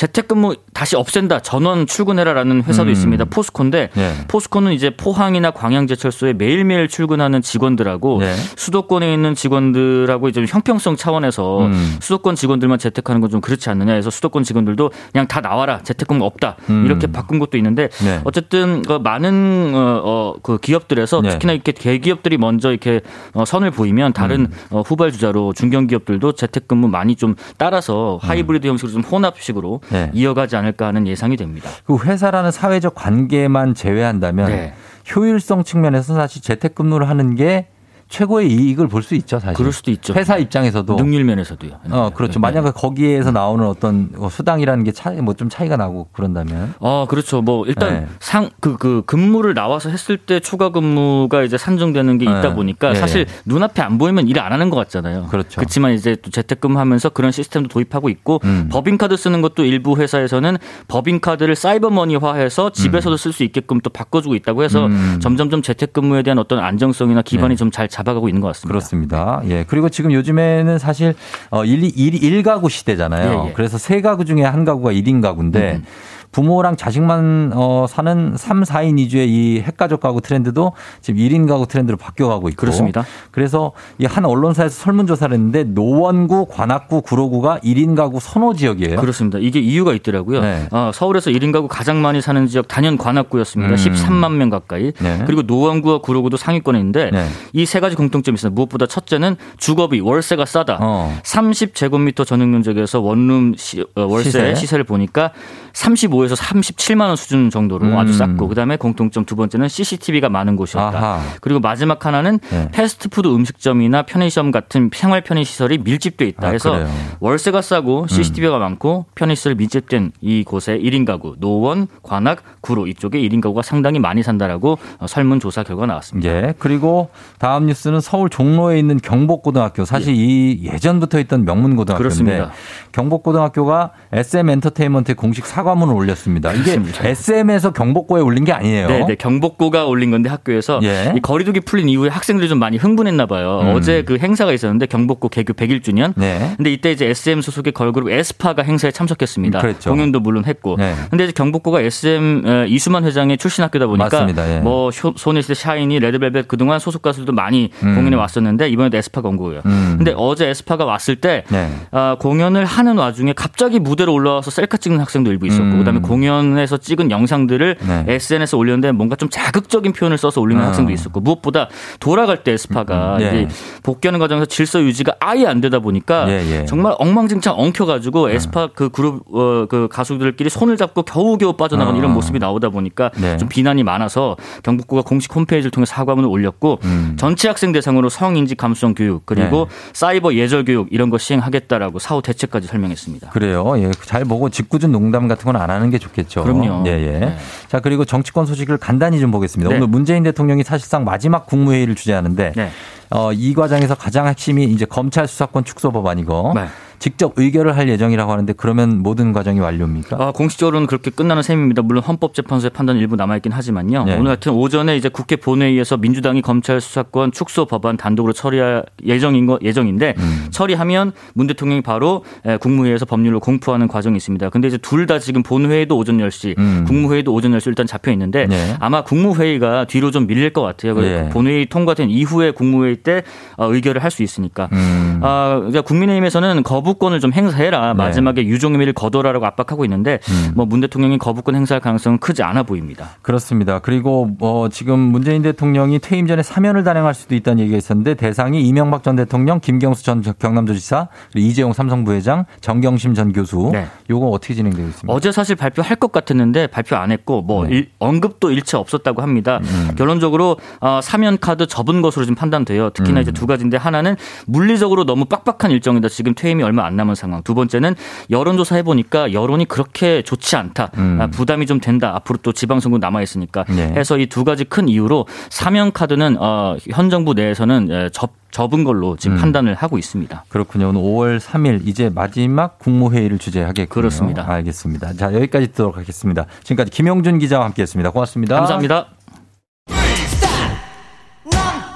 재택근무 다시 없앤다 전원 출근해라라는 회사도 음. 있습니다. 포스코인데 네. 포스코는 이제 포항이나 광양제철소에 매일매일 출근하는 직원들하고 네. 수도권에 있는 직원들하고 이제 형평성 차원에서 음. 수도권 직원들만 재택하는 건 좀 그렇지 않느냐 해서 수도권 직원들도 그냥 다 나와라 재택근무 없다 음. 이렇게 바꾼 것도 있는데 네. 어쨌든 그 많은 어, 어, 그 기업들에서 네. 특히나 이렇게 대기업들이 먼저 이렇게 어, 선을 보이면 다른 음. 어, 후발주자로 중견기업들도 재택근무 많이 좀 따라서 하이브리드 형식으로 좀 혼합식으로 네. 이어가지 않을까 하는 예상이 됩니다. 그 회사라는 사회적 관계만 제외한다면 네. 효율성 측면에서 사실 재택근무를 하는 게 최고의 이익을 볼 수 있죠, 사실. 그럴 수도 있죠. 회사 입장에서도. 능률 면에서도요. 어, 그렇죠. 만약에 거기에서 나오는 어떤 수당이라는 게 차이, 뭐 좀 차이가 나고 그런다면. 어, 그렇죠. 뭐 일단 네. 상그그 근무를 나와서 했을 때 초과 근무가 이제 산정되는 게 있다 네. 보니까 예, 사실 예. 눈앞에 안 보이면 일 안 하는 것 같잖아요. 그렇죠. 그렇지만 이제 또 재택근무하면서 그런 시스템도 도입하고 있고 음. 법인카드 쓰는 것도 일부 회사에서는 법인카드를 사이버머니화해서 집에서도 쓸 수 있게끔 또 바꿔주고 있다고 해서 음. 점점점 재택근무에 대한 어떤 안정성이나 기반이 네. 좀잘 잡 아가고 있는 것 같습니다. 그렇습니다. 예. 그리고 지금 요즘에는 사실 어, 일, 일, 일가구 시대잖아요. 예, 예. 그래서 세 가구 중에 한 가구가 1인 가구인데 음. 부모랑 자식만 어, 사는 3, 4인 이주의 이 핵가족 가구 트렌드도 지금 1인 가구 트렌드로 바뀌어가고 있고. 그렇습니다. 그래서 이 한 언론사에서 설문조사를 했는데 노원구, 관악구, 구로구가 1인 가구 선호 지역이에요. 그렇습니다. 이게 이유가 있더라고요. 네. 어, 서울에서 1인 가구 가장 많이 사는 지역 단연 관악구였습니다. 음. 13만 명 가까이. 네. 그리고 노원구와 구로구도 상위권에 있는데 네. 이 세 가지 공통점이 있어요. 무엇보다 첫째는 주거비 월세가 싸다. 어. 30제곱미터 전용 면적에서 원룸 시, 어, 월세 시세. 시세. 를 보니까 35 에서 37만 원 수준 정도로 음. 아주 쌌고 그다음에 공통점 두 번째는 CCTV가 많은 곳이었다. 아하. 그리고 마지막 하나는 네. 패스트푸드 음식점이나 편의점 같은 생활 편의 시설이 밀집돼 있다. 아, 해서 그래요? 월세가 싸고 CCTV가 많고 편의 시설 밀집된 이 곳에 1인 가구 노원, 관악, 구로 이쪽에 1인 가구가 상당히 많이 산다라고 어, 설문 조사 결과 나왔습니다. 예. 그리고 다음 뉴스는 서울 종로에 있는 경복고등학교. 사실 이 예전부터 있던 명문고등학교인데 그렇습니다. 경복고등학교가 SM 엔터테인먼트에 공식 사과문을 올렸 습니다. 이게 그렇습니다. SM에서 경복고에 올린 게 아니에요. 네, 네, 경복고가 올린 건데 학교에서 예. 이 거리두기 풀린 이후에 학생들이 좀 많이 흥분했나 봐요. 음. 어제 그 행사가 있었는데 경복고 개교 100일주년. 네. 근데 이때 이제 SM 소속의 걸그룹 에스파가 행사에 참석했습니다. 음, 그랬죠. 공연도 물론 했고. 네. 근데 이제 경복고가 SM 어, 이수만 회장의 출신 학교다 보니까. 예. 뭐 쇼- 소녀시대 샤이니, 레드벨벳 그동안 소속 가수들도 많이 음. 공연에 왔었는데 이번에도 에스파가 온 거고요. 음. 근데 어제 에스파가 왔을 때 네. 아, 공연을 하는 와중에 갑자기 무대로 올라와서 셀카 찍는 학생도 일부 있었고 음. 그다음에 공연에서 찍은 영상들을 네. SNS에 올렸는데 뭔가 좀 자극적인 표현을 써서 올리는 아. 학생도 있었고 무엇보다 돌아갈 때 에스파가 음, 예. 이게 복귀하는 과정에서 질서 유지가 아예 안 되다 보니까 예, 예. 정말 엉망진창 엉켜가지고 에스파 그 그룹 어, 그 가수들끼리 손을 잡고 겨우겨우 빠져나가는 아. 이런 모습이 나오다 보니까 네. 좀 비난이 많아서 경북구가 공식 홈페이지를 통해 사과문을 올렸고 음. 전체 학생 대상으로 성인지 감수성 교육 그리고 네. 사이버 예절 교육 이런 거 시행하겠다라고 사후 대책까지 설명했습니다. 그래요. 예. 잘 보고 짓궂은 농담 같은 건 안 하는 게 좋겠죠. 그럼요. 예, 예. 네. 자, 그리고 정치권 소식을 간단히 좀 보겠습니다. 네. 오늘 문재인 대통령이 사실상 마지막 국무회의를 주재하는데 네. 어, 이 과정에서 가장 핵심이 이제 검찰 수사권 축소 법안이고 네. 직접 의결을 할 예정이라고 하는데 그러면 모든 과정이 완료입니까? 아, 공식적으로는 그렇게 끝나는 셈입니다. 물론 헌법재판소의 판단 일부 남아있긴 하지만요. 네. 오늘 하여튼 오전에 이제 국회 본회의에서 민주당이 검찰 수사권 축소 법안 단독으로 처리할 예정인 거 예정인데 음. 처리하면 문 대통령이 바로 에, 국무회의에서 법률을 공포하는 과정이 있습니다. 근데 이제 둘 다 지금 본회의도 오전 10시, 음. 국무회의도 오전 10시 일단 잡혀 있는데 네. 아마 국무회의가 뒤로 좀 밀릴 것 같아요. 그래서 예. 본회의 통과된 이후에 국무회의 때 어, 의결을 할 수 있으니까. 음. 아, 그러니까 국민의힘에서는 거부 권을 좀 행사해라. 네. 마지막에 유종의미를 거둬라라고 압박하고 있는데 음. 뭐문 대통령이 거부권 행사할 가능성은 크지 않아 보입니다. 그렇습니다. 그리고 뭐 지금 문재인 대통령이 퇴임 전에 사면을 단행할 수도 있다는 얘기가 있었는데 대상이 이명박 전 대통령, 김경수 전 경남도지사, 이재용 삼성 부회장, 정경심 전 교수. 네. 요거 어떻게 진행되고 있습니까? 어제 사실 발표할 것 같았는데 발표 안 했고 뭐 네. 일- 언급도 일체 없었다고 합니다. 음. 결론적으로 어, 사면 카드 접은 것으로 지금 판단돼요. 특히나 음. 이제 두 가지인데 하나는 물리적으로 너무 빡빡한 일정이다. 지금 퇴임이 얼마 안 남은 상황. 두 번째는 여론조사 해보니까 여론이 그렇게 좋지 않다. 음. 아, 부담이 좀 된다. 앞으로 또 지방선거 남아 있으니까 네. 해서 이 두 가지 큰 이유로 사면 카드는 어, 현 정부 내에서는 에, 접 접은 걸로 지금 음. 판단을 하고 있습니다. 그렇군요. 오늘 5월 3일 이제 마지막 국무회의를 주재하겠군요. 그렇습니다. 알겠습니다. 자, 여기까지 듣도록 하겠습니다. 지금까지 김용준 기자와 함께했습니다. 고맙습니다. 감사합니다.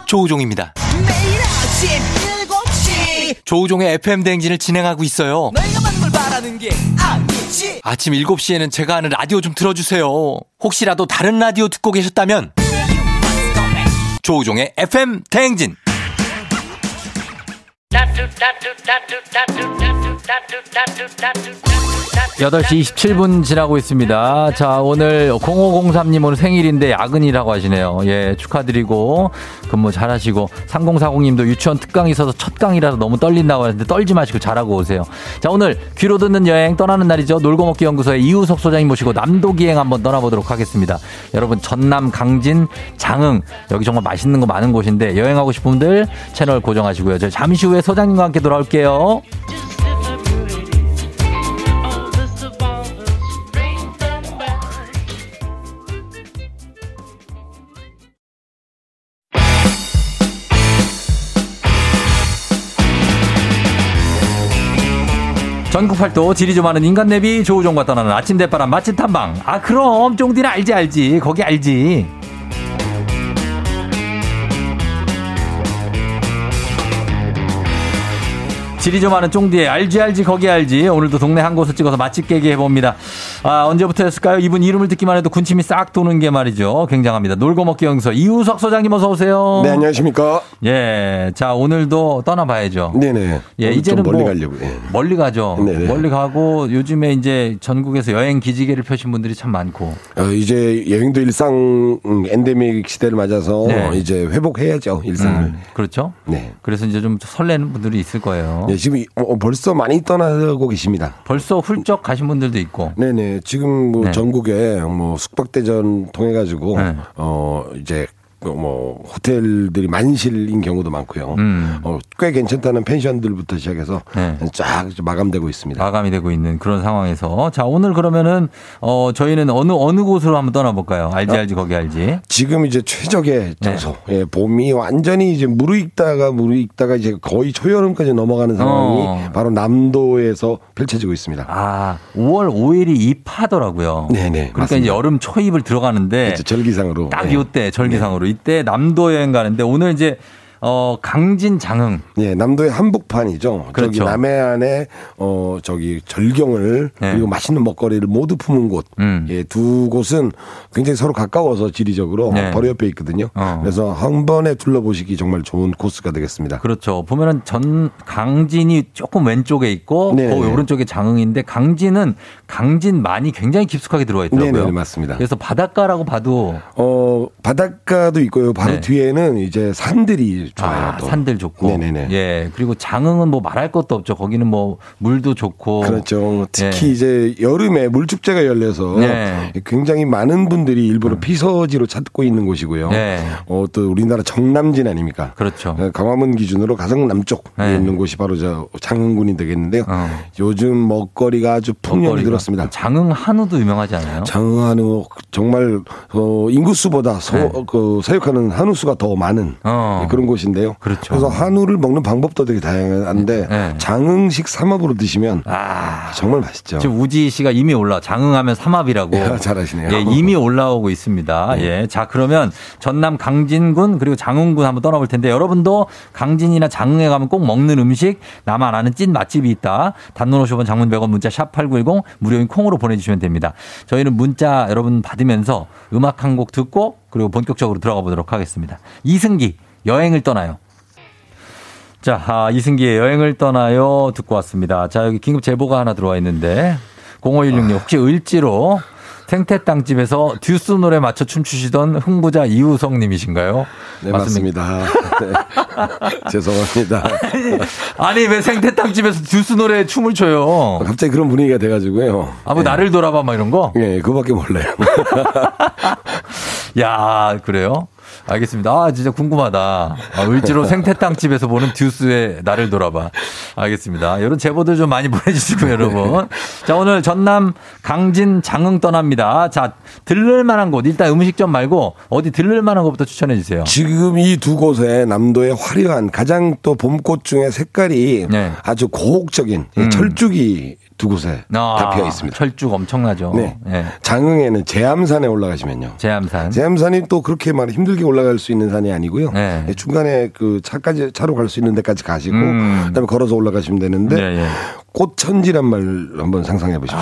조우종입니다. 매일 아침 7시 조우종의 FM 대행진을 진행하고 있어요. 아침 7시에는 제가 하는 라디오 좀 틀어주세요. 혹시라도 다른 라디오 듣고 계셨다면 조우종의 FM 대행진. 8시 27분 지나고 있습니다. 자, 오늘 0503님 오늘 생일인데 야근이라고 하시네요. 예, 축하드리고 근무 잘하시고 3040님도 유치원 특강 있어서 첫 강이라서 너무 떨린다고 하는데 떨지 마시고 잘하고 오세요. 자, 오늘 귀로 듣는 여행 떠나는 날이죠. 놀고 먹기 연구소의 이우석 소장님 모시고 남도 기행 한번 떠나보도록 하겠습니다. 여러분 전남 강진 장흥 여기 정말 맛있는 거 많은 곳인데 여행하고 싶은 분들 채널 고정하시고요. 저 잠시 후에 소장님과 함께 돌아올게요. 전국 팔도 지리 좀 하는 인간 내비 조우종과 떠나는 아침 대바람 맛집 탐방. 아 그럼 쫑디는 알지 알지 거기 알지. 지리 좀 하는 쫑디의 알지 알지 거기 알지 오늘도 동네 한 곳을 찍어서 맛집 깨기 해봅니다. 아 언제부터였을까요? 이분 이름을 듣기만 해도 군침이 싹 도는 게 말이죠. 굉장합니다. 놀고 먹기 영서 이우석 소장님 어서 오세요. 네, 안녕하십니까. 예, 자 오늘도 떠나봐야죠. 네네. 예, 이제는 좀 멀리 뭐 가려고. 예. 멀리 가죠. 네네. 멀리 가고 요즘에 이제 전국에서 여행 기지개를 펴신 분들이 참 많고. 어, 이제 여행도 일상 음, 엔데믹 시대를 맞아서 네. 이제 회복해야죠 일상을. 음, 그렇죠. 네. 그래서 이제 좀 설레는 분들이 있을 거예요. 네, 지금 이- 어, 벌써 많이 떠나고 계십니다. 벌써 훌쩍 가신 분들도 있고. 네네. 지금 뭐 네. 전국에 뭐 숙박대전 통해 가지고 네. 어 이제 그 뭐 호텔들이 만실인 경우도 많고요. 음. 어, 꽤 괜찮다는 펜션들부터 시작해서 네. 쫙 마감되고 있습니다. 마감이 되고 있는 그런 상황에서 자 오늘 그러면은 어 저희는 어느 어느 곳으로 한번 떠나볼까요? 알지 알지 거기 알지. 지금 이제 최적의 장소. 예, 봄이 완전히 이제 무르익다가 무르익다가 이제 거의 초여름까지 넘어가는 상황이 어. 바로 남도에서 펼쳐지고 있습니다. 아 5월 5일이 입하더라고요. 네네. 그러니까 맞습니다. 이제 여름 초입을 들어가는데 그렇죠, 절기상으로. 딱 예. 이때 절기상으로 이때 남도 여행 가는데 오늘 이제 어 강진 장흥 예, 남도의 한복판이죠. 저기 그렇죠. 남해안에 어 저기 절경을 네. 그리고 맛있는 먹거리를 모두 품은 곳. 음. 예, 두 곳은 굉장히 서로 가까워서 지리적으로 네. 바로 옆에 있거든요. 어. 그래서 한 번에 둘러보시기 정말 좋은 코스가 되겠습니다. 그렇죠. 보면은 전 강진이 조금 왼쪽에 있고. 그 오른쪽에 장흥인데 강진은 강진만이 굉장히 깊숙하게 들어와 있더라고요. 네네, 맞습니다. 그래서 바닷가라고 봐도 어, 바닷가도 있고요. 바로 네. 뒤에는 이제 산들이 좋아요. 아, 또. 산들 좋고. 네네네. 예. 그리고 장흥은 뭐 말할 것도 없죠. 거기는 뭐 물도 좋고. 그렇죠. 특히 예. 이제 여름에 물축제가 열려서 네. 굉장히 많은 분들이 일부러 피서지로 찾고 있는 곳이고요. 네. 어, 또 우리나라 정남진 아닙니까? 그렇죠. 어, 강화문 기준으로 가장 남쪽에 네. 있는 곳이 바로 저 장흥군이 되겠는데요. 어. 요즘 먹거리가 아주 풍년이. 들었습니다. 장흥 한우도 유명하지 않아요? 장흥 한우 정말 어, 인구수보다 서, 네. 그 사육하는 한우 수가 더 많은 어. 예, 그런 곳인데요. 그렇죠. 래서 한우를 먹는 방법도 되게 다양한데 네. 장흥식 삼합으로 드시면 아. 정말 맛있죠. 지금 우지 씨가 이미 올라 장흥하면 삼합이라고 야, 잘하시네요. 예, 이미 올라오고 있습니다. 예. 자, 그러면 전남 강진군 그리고 장흥군 한번 떠나볼 텐데 여러분도 강진이나 장흥에 가면 꼭 먹는 음식 나만 아는 찐 맛집이 있다. 단문 50원 장문 100원 문자 샵 8910 무료인 콩으로 보내주시면 됩니다. 저희는 문자 여러분 받으면서 음악 한 곡 듣고 그리고 본격적으로 들어가 보도록 하겠습니다. 이승기 여행을 떠나요. 자, 아, 이승기의 여행을 떠나요 듣고 왔습니다. 자, 여기 긴급 제보가 하나 들어와 있는데 0516님 혹시 을지로 생태 땅집에서 듀스 노래 맞춰 춤추시던 흥부자 이우성 님이신가요? 네, 맞습니다. 네. 죄송합니다. 아니, 왜 생태 땅집에서 듀스 노래 춤을 춰요? 갑자기 그런 분위기가 돼가지고요. 아, 뭐 네. 나를 돌아봐 막 이런 거? 예, 그거밖에 몰라요. 야, 그래요? 알겠습니다. 아, 진짜 궁금하다. 아, 을지로 생태땅집에서 보는 듀스의 나를 돌아봐. 알겠습니다. 이런 제보들 좀 많이 보내주시고요, 여러분. 자, 오늘 전남 강진 장흥 떠납니다. 자, 들를만한 곳. 일단 음식점 말고 어디 들를만한 곳부터 추천해 주세요. 지금 이 두 곳에 남도의 화려한 가장 또 봄꽃 중에 색깔이 네. 아주 고혹적인 이 음. 철쭉이 두 곳에 아, 다 피어 있습니다. 철쭉 엄청나죠. 네. 예. 장흥에는 제암산에 올라가시면요. 제암산. 제암산이 또 그렇게 막 힘들게 올라갈 수 있는 산이 아니고요. 네. 중간에 그 차까지 차로 갈 수 있는 데까지 가시고 음. 그다음에 걸어서 올라가시면 되는데 예, 예. 꽃천지란 말 한번 상상해 보십시오.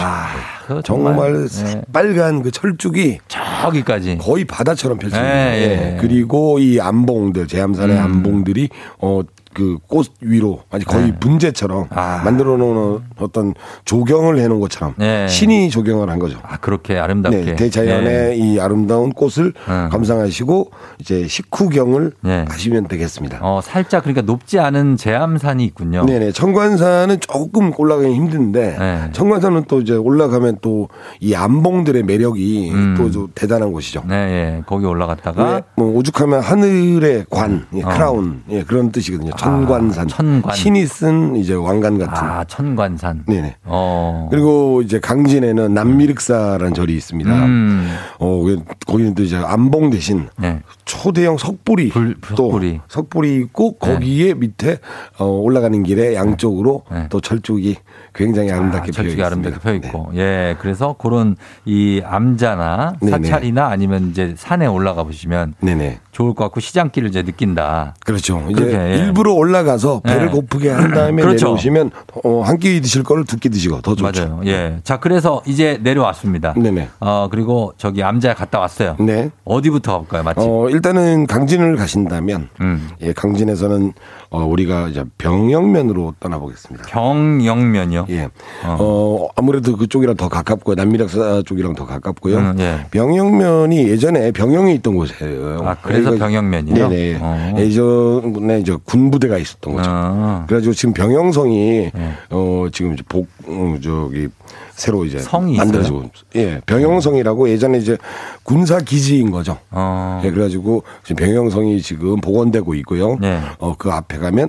그거 정말 예. 빨간 그 철쭉이 저기까지. 거의 바다처럼 펼쳐집니다. 예, 예. 예. 그리고 이 암봉들 제암산의 음. 암봉들이 어 그 꽃 위로 아니 거의 네. 분재처럼 아. 만들어 놓은 어떤 조경을 해 놓은 것처럼 네. 신이 조경을 한 거죠. 아, 그렇게 아름답게. 네, 대자연의 이 아름다운 꽃을 음. 감상하시고 이제 식후경을 네. 하시면 되겠습니다. 어, 살짝 그러니까 높지 않은 제암산이 있군요. 네네. 청관산은 조금 올라가기 힘든데 네. 청관산은 또 이제 올라가면 또 이 암봉들의 매력이 음. 또좀 대단한 곳이죠. 네, 예. 거기 올라갔다가 네, 뭐 오죽하면 하늘의 관, 예, 어. 크라운, 예, 그런 뜻이거든요. 천관산. 천관. 신이 쓴 이제 왕관 같은. 아, 천관산. 네네. 어. 그리고 이제 강진에는 남미륵사라는 절이 있습니다. 음. 어, 그- 거기는 또 이제 암봉 대신 네. 초대형 석불이 불- 또 석불이. 석불이 있고 거기에 밑에 어, 올라가는 길에 양쪽으로 네. 또 철쭉이 굉장히 아름답게 아, 피어 철쭉이 있습니다. 아름답게 펴 있고. 예. 그래서 그런 이 암자나. 사찰이나 아니면 이제 산에 올라가 보시면 네네. 좋을 것 같고 시장길을 이제 느낀다. 그렇죠. 이제 그렇게, 예. 일부러 올라가서 배를 네. 고프게 한 다음에 그렇죠. 내려오시면 어, 한 끼 드실 거를 두 끼 드시고 더 좋죠. 맞아요. 예. 자, 그래서 이제 내려왔습니다. 네네. 어, 그리고 저기 암자에 갔다 왔어요. 네. 어디부터 가볼까요? 맛집? 어, 일단은 강진을 가신다면 음. 예, 강진에서는 어, 우리가 이제 병영면으로 떠나보겠습니다. 경영면이요? 예. 어. 아무래도 그쪽이랑 더 가깝고요. 남미락사 쪽이랑 더 가깝고요. 음, 예. 병영면이 예전에 병영에 있던 곳이에요. 아, 그래서 그러니까 병영면이요? 네네. 어. 예전에 이제 군부대가 있었던 거죠. 어. 그래가지고 지금 병영성이 예. 어 지금 이제 복 어, 저기 새로 이제 성이 만들어지고 예 병영성이라고 예전에 이제 군사 기지인 거죠. 어. 예, 그래가지고 지금 병영성이 지금 복원되고 있고요. 네. 어그 앞에 가면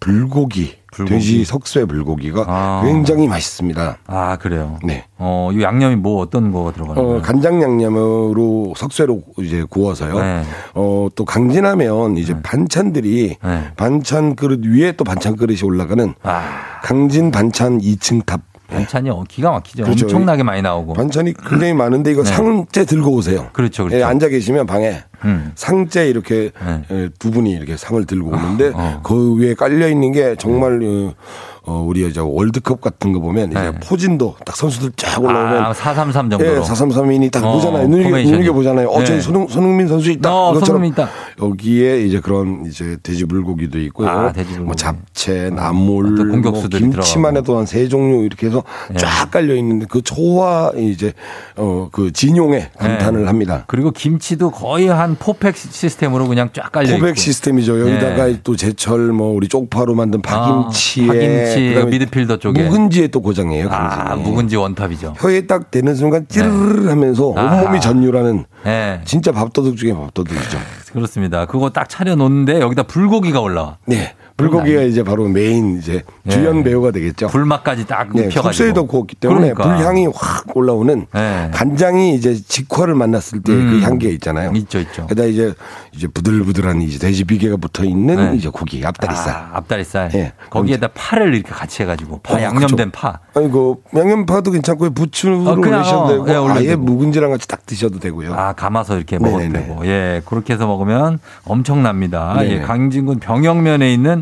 불고기, 불고기. 돼지 석쇠 불고기가 아. 굉장히 맛있습니다. 아, 그래요? 네. 어, 이 양념이 뭐 어떤 거가 들어가는 어, 거예요? 간장 양념으로 석쇠로 이제 구워서요. 네. 어, 또 강진하면 이제 반찬들이 네. 반찬 그릇 위에 또 반찬 그릇이 올라가는 아, 강진 반찬 2층 탑. 반찬이 어, 기가 막히죠. 그렇죠. 엄청나게 많이 나오고. 반찬이 굉장히 많은데 이거 네. 상째 들고 오세요. 그렇죠, 그렇죠. 예, 앉아 계시면 방에 음. 상째 이렇게 네. 예, 두 분이 이렇게 상을 들고 오는데 어. 그 위에 깔려 있는 게 정말 어, 어, 우리 이제 월드컵 같은 거 보면 이제 네. 포진도 딱 선수들 쫙 올라오면 아, 433 정도로. 예, 433인이 딱 어, 보잖아요. 눈이. 눈이 보잖아요. 어, 네. 저기 손흥, 손흥민 선수 있다. 어, 손흥민 있다. 여기에 이제 그런 이제 돼지 불고기도 있고요. 아, 돼지 불고기. 뭐 잡채, 나물, 또뭐 김치만. 해도 한 세 종류 이렇게 해서 예. 쫙 깔려 있는데 그 초와 이제 어 그 진용에 감탄을 네. 합니다. 그리고 김치도 거의 한 포백 시스템으로 그냥 쫙 깔려 있고. 포백 시스템이죠. 여기다가 예. 또 제철 뭐 우리 쪽파로 만든 파김치에 아, 그다음에 미드필더 쪽에. 묵은지에 또 고장이에요. 아, 강진이. 묵은지 원탑이죠. 혀에 딱 대는 순간 찌르르 하면서 아하. 온몸이 전율하는 예. 진짜 밥도둑 중에 밥도둑이죠. 그렇습니다. 그거 딱 차려 놓는데 여기다 불고기가 올라와. 네. 불고기가 이제 바로 메인 이제 주연 네. 배우가 되겠죠. 불맛까지 딱 네, 입혀가지고. 속세에도 구웠기 때문에 그러니까. 불향이 확 올라오는 네. 간장이 이제 직화를 만났을 때그 음. 향기가 있잖아요. 있죠, 있죠. 게다가 이제 이제 부들부들한 이제 돼지 비계가 붙어 있는 네. 이제 고기 앞다리살. 아, 앞다리살. 예. 거기에다 파를 이렇게 같이 해가지고 파 어, 양념된 그쵸. 파. 아이고 양념파도 괜찮고요. 부추로 어, 올리셔도 어, 되고 예, 아예 되고. 묵은지랑 같이 딱 드셔도 되고요. 아 감아서 이렇게 먹어도 네네네. 되고 예 그렇게 해서 먹으면 엄청납니다. 네네. 예, 강진군 병영면에 있는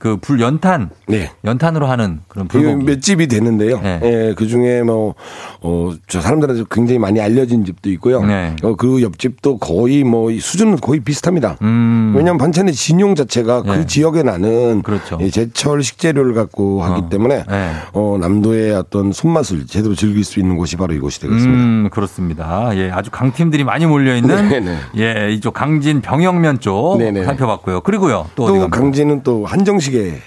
그 불 연탄 네. 연탄으로 하는 그런 이거 불고기. 몇 집이 되는데요. 네. 예, 그 중에 뭐, 어, 저 사람들한테 굉장히 많이 알려진 집도 있고요. 네. 어, 그 옆집도 거의 뭐, 이 수준은 거의 비슷합니다. 음. 왜냐하면 반찬의 진용 자체가 네. 그 지역에 나는 그렇죠. 이 제철 식재료를 갖고 하기 어. 때문에 네. 어, 남도의 어떤 손맛을 제대로 즐길 수 있는 곳이 바로 이곳이 되겠습니다. 음, 그렇습니다. 예, 아주 강팀들이 많이 몰려 있는 네네. 예, 이쪽 강진 병영면 쪽 네네. 살펴봤고요. 그리고요. 또, 또? 강진은 또 한정식 의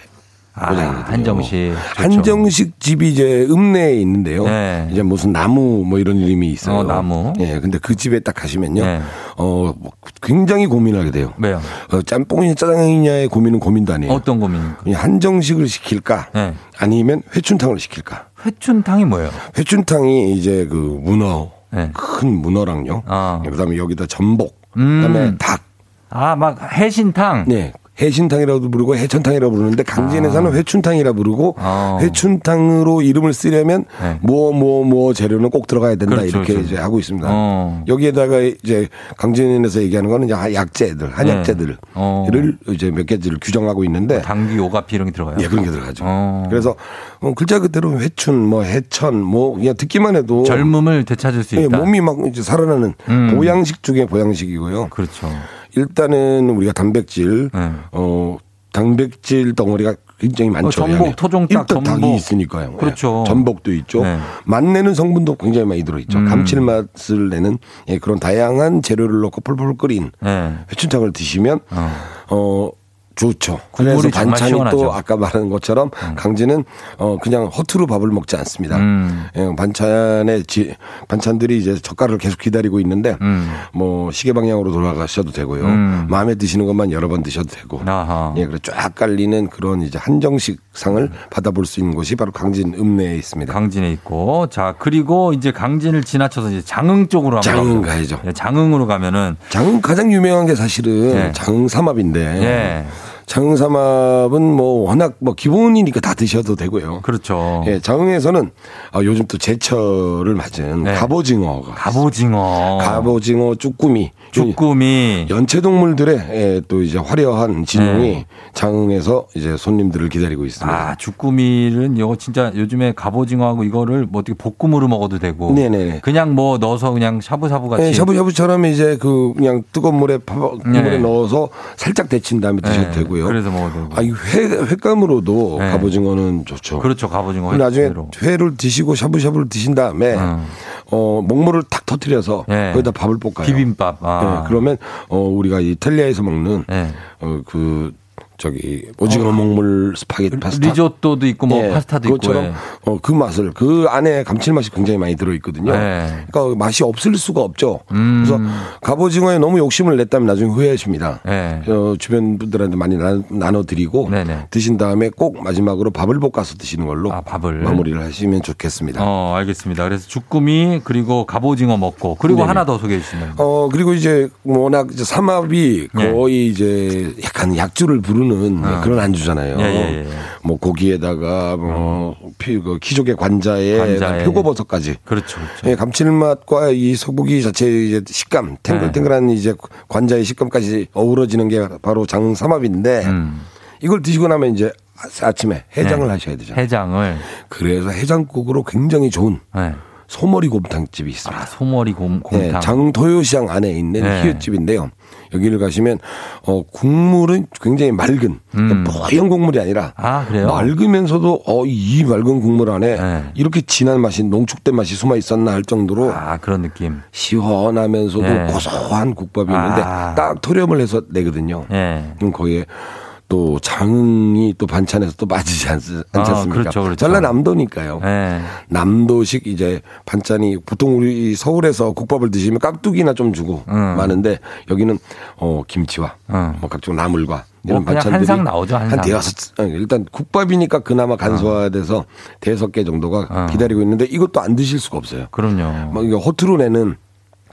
아. 한정식. 한정식 집이 이제 읍내에 있는데요. 네. 이제 무슨 나무 뭐 이런 이름이 있어요. 어, 나무. 예, 근데 그 집에 딱 가시면요. 네. 어, 뭐 굉장히 고민하게 돼요. 왜요? 어, 짬뽕이냐 짜장이냐의 고민은 고민도 아니에요. 어떤 고민입니까? 한정식을 시킬까? 네. 아니면 회춘탕을 시킬까? 회춘탕이 뭐예요? 회춘탕이 이제 그 문어, 네. 큰 문어랑요. 아. 그다음에 여기다 전복, 음. 그다음에 닭. 아, 막 해신탕. 네. 해신탕이라고도 부르고 해천탕이라고 부르는데 강진에서는 회춘탕이라 부르고 아. 회춘탕으로 이름을 쓰려면 네. 뭐뭐뭐 재료는 꼭 들어가야 된다 그렇죠, 이렇게 그렇죠. 이제 하고 있습니다. 어. 여기에다가 이제 강진에서 얘기하는 거는 이제 약재들, 한약재들을 네. 어. 이제 몇 개들을 규정하고 있는데 당귀, 오가피 이런 게 들어가요? 예, 그런 게 들어가죠. 어. 그래서 어, 글자 그대로 회춘, 뭐 해천, 뭐 그냥 듣기만 해도 젊음을 되찾을 수 예, 있다. 몸이 막 이제 살아나는 음. 보양식 중에 보양식이고요. 그렇죠. 일단은 우리가 단백질 네. 어 단백질 덩어리가 굉장히 많죠. 어, 전복. 토종닭, 일단 전복. 닭이 있으니까요. 그렇죠. 예. 전복도 있죠. 네. 맛내는 성분도 굉장히 많이 들어있죠. 음. 감칠맛을 내는 예, 그런 다양한 재료를 넣고 펄펄 끓인 네. 회춘탕을 드시면 어, 좋죠. 국물이 그래서 반찬이. 또 아까 말한 것처럼 강진은 어 그냥 허투루 밥을 먹지 않습니다. 음. 예, 반찬에 지, 반찬들이 이제 젓갈을 계속 기다리고 있는데 뭐 시계 방향으로 돌아가셔도 되고요. 음. 마음에 드시는 것만 여러 번 드셔도 되고. 아하. 예, 그래 쫙 깔리는 그런 이제 한정식 상을 받아볼 수 있는 곳이 바로 강진 읍내에 있습니다. 강진에 있고 자 그리고 이제 강진을 지나쳐서 이제 장흥 쪽으로 장흥. 가야죠. 예, 장흥으로 가면은 장흥 가장 유명한 게 사실은 예. 장흥 삼합인데 예. 장흥삼합은 뭐 워낙 뭐 기본이니까 다 드셔도 되고요. 그렇죠. 예, 장흥에서는 아, 요즘 또 제철을 맞은 네. 갑오징어가 갑오징어, 갑오징어 쭈꾸미 쭈꾸미 연체동물들의 예, 또 이제 화려한 진용이 네. 장흥에서 이제 손님들을 기다리고 있습니다. 아 쭈꾸미는 이거 진짜 요즘에 갑오징어하고 이거를 뭐 어떻게 볶음으로 먹어도 되고 네네. 그냥 뭐 넣어서 그냥 샤브샤브 같이 예, 샤브샤브처럼 이제 그 그냥 뜨거운 물에 파, 네. 물에 넣어서 살짝 데친 다음에 드셔도 네, 되고요. 그래서 먹어도 되고. 아, 이 회, 회감으로도 네. 갑오징어는 좋죠. 그렇죠 갑오징어 나중에 회로. 회를 드시고 샤브샤브를 드신 다음에 어, 먹물을 탁 터트려서 네. 거기다 밥을 볶아요. 비빔밥 아. 네, 그러면 어, 우리가 이탈리아에서 먹는 네. 어, 그 저기 오징어 먹물 스파게티 파스타 리조또도 있고 뭐 예, 파스타도 그것처럼 있고 예. 어, 그 맛을 그 안에 감칠맛이 굉장히 많이 들어 있거든요. 네. 그러니까 맛이 없을 수가 없죠. 음. 그래서 갑오징어에 너무 욕심을 냈다면 나중에 후회하십니다. 네. 어, 주변 분들한테 많이 나 눠 드리고 네네. 드신 다음에 꼭 마지막으로 밥을 볶아서 드시는 걸로 아, 밥을. 마무리를 하시면 좋겠습니다. 어 알겠습니다 그래서 쭈꾸미 그리고 갑오징어 먹고 그리고 네네. 하나 더 소개해 주시면 어 그리고 이제 워낙 이제 삼합이 예. 거의 이제 약간 약주를 부르는 그런 안주잖아요. 어. 예, 예, 예. 뭐 고기에다가 뭐 피, 그 키조개 관자에, 관자에. 표고버섯까지. 그렇죠 그렇죠 예, 감칠맛과 이 소고기 자체의 이제 식감, 탱글탱글한 네. 이제 관자의 식감까지 어우러지는 게 바로 장삼합인데 음. 이걸 드시고 나면 이제 아침에 해장을 네. 하셔야 되잖아요. 해장을 그래서 해장국으로 굉장히 좋은 네. 소머리 곰탕집이 있습니다. 아, 소머리 곰, 네, 곰탕 장토요시장 안에 있는 네. 희웃집인데요. 여기를 가시면 어 국물은 굉장히 맑은 음. 뽀얀 국물이 아니라 아 그래요 맑으면서도 어이 맑은 국물 안에 네. 이렇게 진한 맛이 농축된 맛이 숨어 있었나 할 정도로 아 그런 느낌 시원하면서도 네. 고소한 국밥이 있는데 아. 딱 토렴을 해서 내거든요. 예 그럼 거기에 또 장흥이 또 반찬에서 또 빠지지 않, 지 아, 않습니까? 그렇죠, 그렇죠. 전라남도니까요. 예. 남도식 이제 반찬이 보통 우리 서울에서 국밥을 드시면 깍두기나 좀 주고 음. 많은데 여기는 어 김치와 음. 뭐 각종 나물과 뭐 이런 그냥 반찬들이 한상 나오죠, 한상. 대여섯 어, 일단 국밥이니까 그나마 간소화돼서 대여섯 개 정도가 어. 기다리고 있는데 이것도 안 드실 수가 없어요. 그럼요 뭐 이거 허투루 내는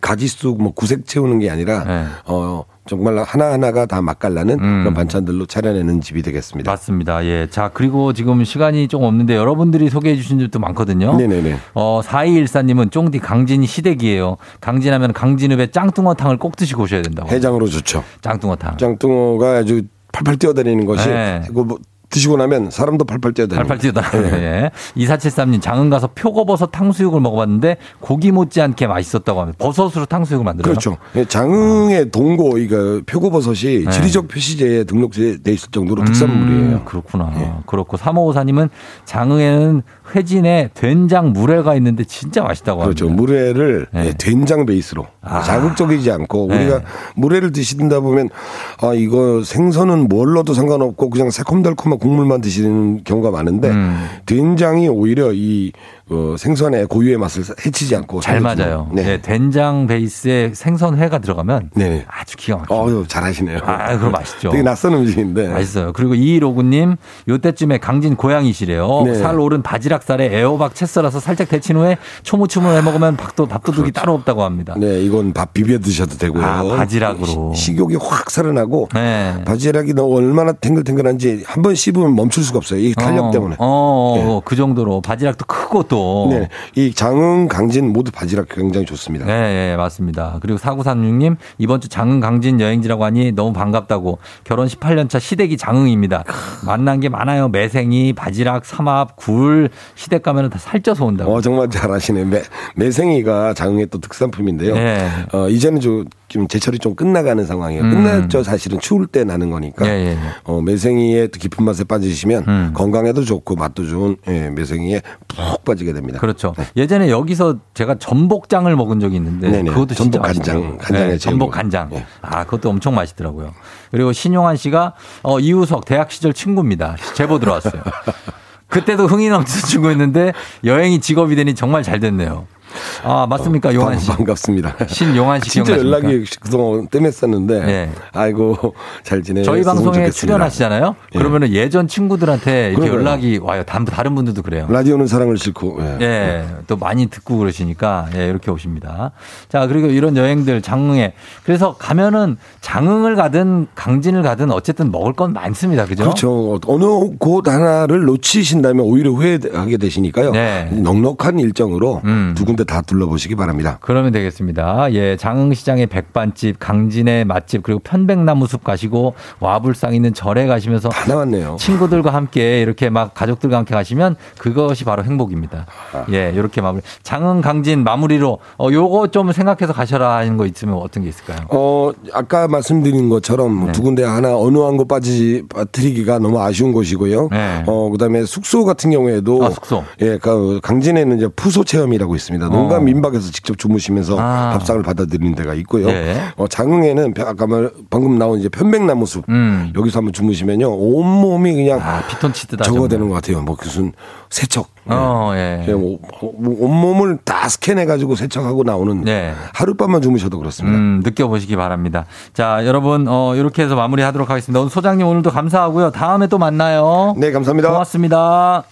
가지수 뭐 구색 채우는 게 아니라 네. 어 정말 하나 하나가 다 맛깔나는 음. 그런 반찬들로 차려내는 집이 되겠습니다. 맞습니다. 예. 자, 그리고 지금 시간이 좀 없는데 여러분들이 소개해 주신 집도 많거든요. 네네네. 어, 4214님은 쫑디 강진 시댁이에요. 강진하면 강진읍에 짱뚱어탕을 꼭 드시고 오셔야 된다고. 해장으로 좋죠. 짱뚱어탕. 짱뚱어가 아주 팔팔 뛰어다니는 것이 네. 이거 뭐 드시고 나면 사람도 팔팔 뛰어다니는 팔팔 뛰어다. 네. 예. 2473님 장흥 가서 표고버섯 탕수육을 먹어봤는데 고기 못지않게 맛있었다고 합니다. 버섯으로 탕수육을 만들어요. 그렇죠. 예, 장흥의 동고 이거 표고버섯이 네. 지리적 표시제에 등록돼 있을 정도로 특산물이에요. 음, 그렇구나. 그렇고 3554님은 장흥에는 회진에 된장 물회가 있는데 진짜 맛있다고 그렇죠. 합니다. 물회를 네. 예, 된장 베이스로 아. 자극적이지 않고 네. 우리가 물회를 드신다 보면 아 이거 생선은 뭘 넣어도 상관없고 그냥 새콤달콤한 국물만 드시는 경우가 많은데 음. 된장이 오히려 이 어, 생선의 고유의 맛을 해치지 않고 잘 살려주는. 맞아요. 네. 네, 된장 베이스에 생선회가 들어가면 네. 아주 기가 막혀요. 어유 잘하시네요. 아, 그거 맛있죠. 되게 낯선 음식인데. 맛있어요. 그리고 2159님, 요때쯤에 강진 고양이시래요. 네. 살 오른 바지락살에 애호박 채 썰어서 살짝 데친 후에 초무침을 해 먹으면 밥도, 밥도둑이 따로 없다고 합니다. 네, 이건 밥 비벼 드셔도 되고요. 아, 바지락으로. 시- 식욕이 확 살아나고 네. 바지락이 너 얼마나 탱글탱글한지 한 번 씹으면 멈출 수가 없어요. 이 탄력 어, 때문에. 어, 어, 어, 그 정도로 바지락도 크고 또. 네, 이 장흥, 강진 모두 바지락 굉장히 좋습니다. 네, 네, 맞습니다. 그리고 4936님, 이번 주 장흥 강진 여행지라고 하니 너무 반갑다고. 결혼 18년차 시댁이 장흥입니다. 만난 게 많아요. 매생이, 바지락, 삼합, 굴. 시댁 가면 다 살쪄서 온다고. 어, 정말 잘하시네. 매, 매생이가 장흥의 또 특산품인데요. 네. 어, 이제는 저좀 제철이 좀 끝나가는 상황이에요. 음. 끝났죠. 사실은 추울 때 나는 거니까. 예, 예. 어, 매생이의 또 깊은 맛에 빠지시면 건강에도 좋고 맛도 좋은 예, 매생이에 푹 빠지게 됩니다. 그렇죠. 예전에 여기서 제가 전복장을 먹은 적이 있는데 네네. 그것도 진짜 전복 간장. 간장에 네, 전복 거. 간장. 예. 아, 그것도 엄청 맛있더라고요. 그리고 신용환 씨가 어, 이우석 대학 시절 친구입니다. 제보 들어왔어요. 그때도 흥이 넘치는 친구였는데 여행이 직업이 되니 정말 잘 됐네요. 아, 맞습니까, 용환 씨? 반갑습니다. 신용환 씨 진짜 기억나십니까? 연락이 그동안 뜸했었는데 네. 아이고 잘 지내. 저희 방송에 출연하시잖아요. 예. 그러면은 예전 친구들한테 이렇게 그러게요. 연락이 와요. 다른 분들도 그래요. 라디오는 사랑을 싣고. 예. 예, 또 많이 듣고 그러시니까 예, 이렇게 오십니다. 자, 그리고 이런 여행들 장흥에 그래서 가면은 장흥을 가든 강진을 가든 어쨌든 먹을 건 많습니다. 그죠? 그렇죠. 어느 곳 하나를 놓치신다면 오히려 후회하게 되시니까요. 네. 넉넉한 일정으로 음. 두 군데 다 둘러보시기 바랍니다. 그러면 되겠습니다. 예, 장흥시장의 백반집, 강진의 맛집, 그리고 편백나무 숲 가시고 와불상 있는 절에 가시면서 다 나왔네요. 친구들과 함께 이렇게 막 가족들과 함께 가시면 그것이 바로 행복입니다. 예, 이렇게 마무리. 장흥, 강진 마무리로 어, 요거 좀 생각해서 가셔라 하는 거 있으면 어떤 게 있을까요? 어, 아까 말씀드린 것처럼 네. 두 군데 하나 어느 한 곳 빠지, 빠뜨리기가 너무 아쉬운 곳이고요. 네. 어, 그 다음에 숙소 같은 경우에도. 아, 숙소. 예, 그 강진에는 이제 푸소 체험이라고 있습니다. 농가 어. 민박에서 직접 주무시면서 아. 밥상을 받아들이는 데가 있고요. 예. 어, 장흥에는 아까 말- 방금 나온 이제 편백나무 숲. 음. 여기서 한번 주무시면요. 온 몸이 그냥. 아, 피톤치드다. 저거 정말. 되는 것 같아요. 뭐 무슨 세척. 어, 예. 그냥 오- 오- 온몸을 다 스캔해 가지고 세척하고 나오는 네. 하룻밤만 주무셔도 그렇습니다. 음, 느껴보시기 바랍니다. 자, 여러분, 어, 이렇게 해서 마무리 하도록 하겠습니다. 오늘 소장님 오늘도 감사하고요. 다음에 또 만나요. 네, 감사합니다. 고맙습니다.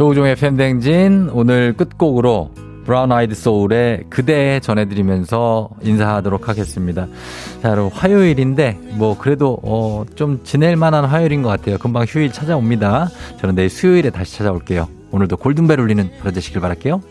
조우종의 팬댕진 오늘 끝곡으로 브라운 아이드 소울의 그대 전해드리면서 인사하도록 하겠습니다. 자, 여러분 화요일인데 뭐 그래도 어, 좀 지낼 만한 화요일인 것 같아요. 금방 휴일 찾아옵니다. 저는 내일 수요일에 다시 찾아올게요. 오늘도 골든벨 울리는 되시길 바랄게요.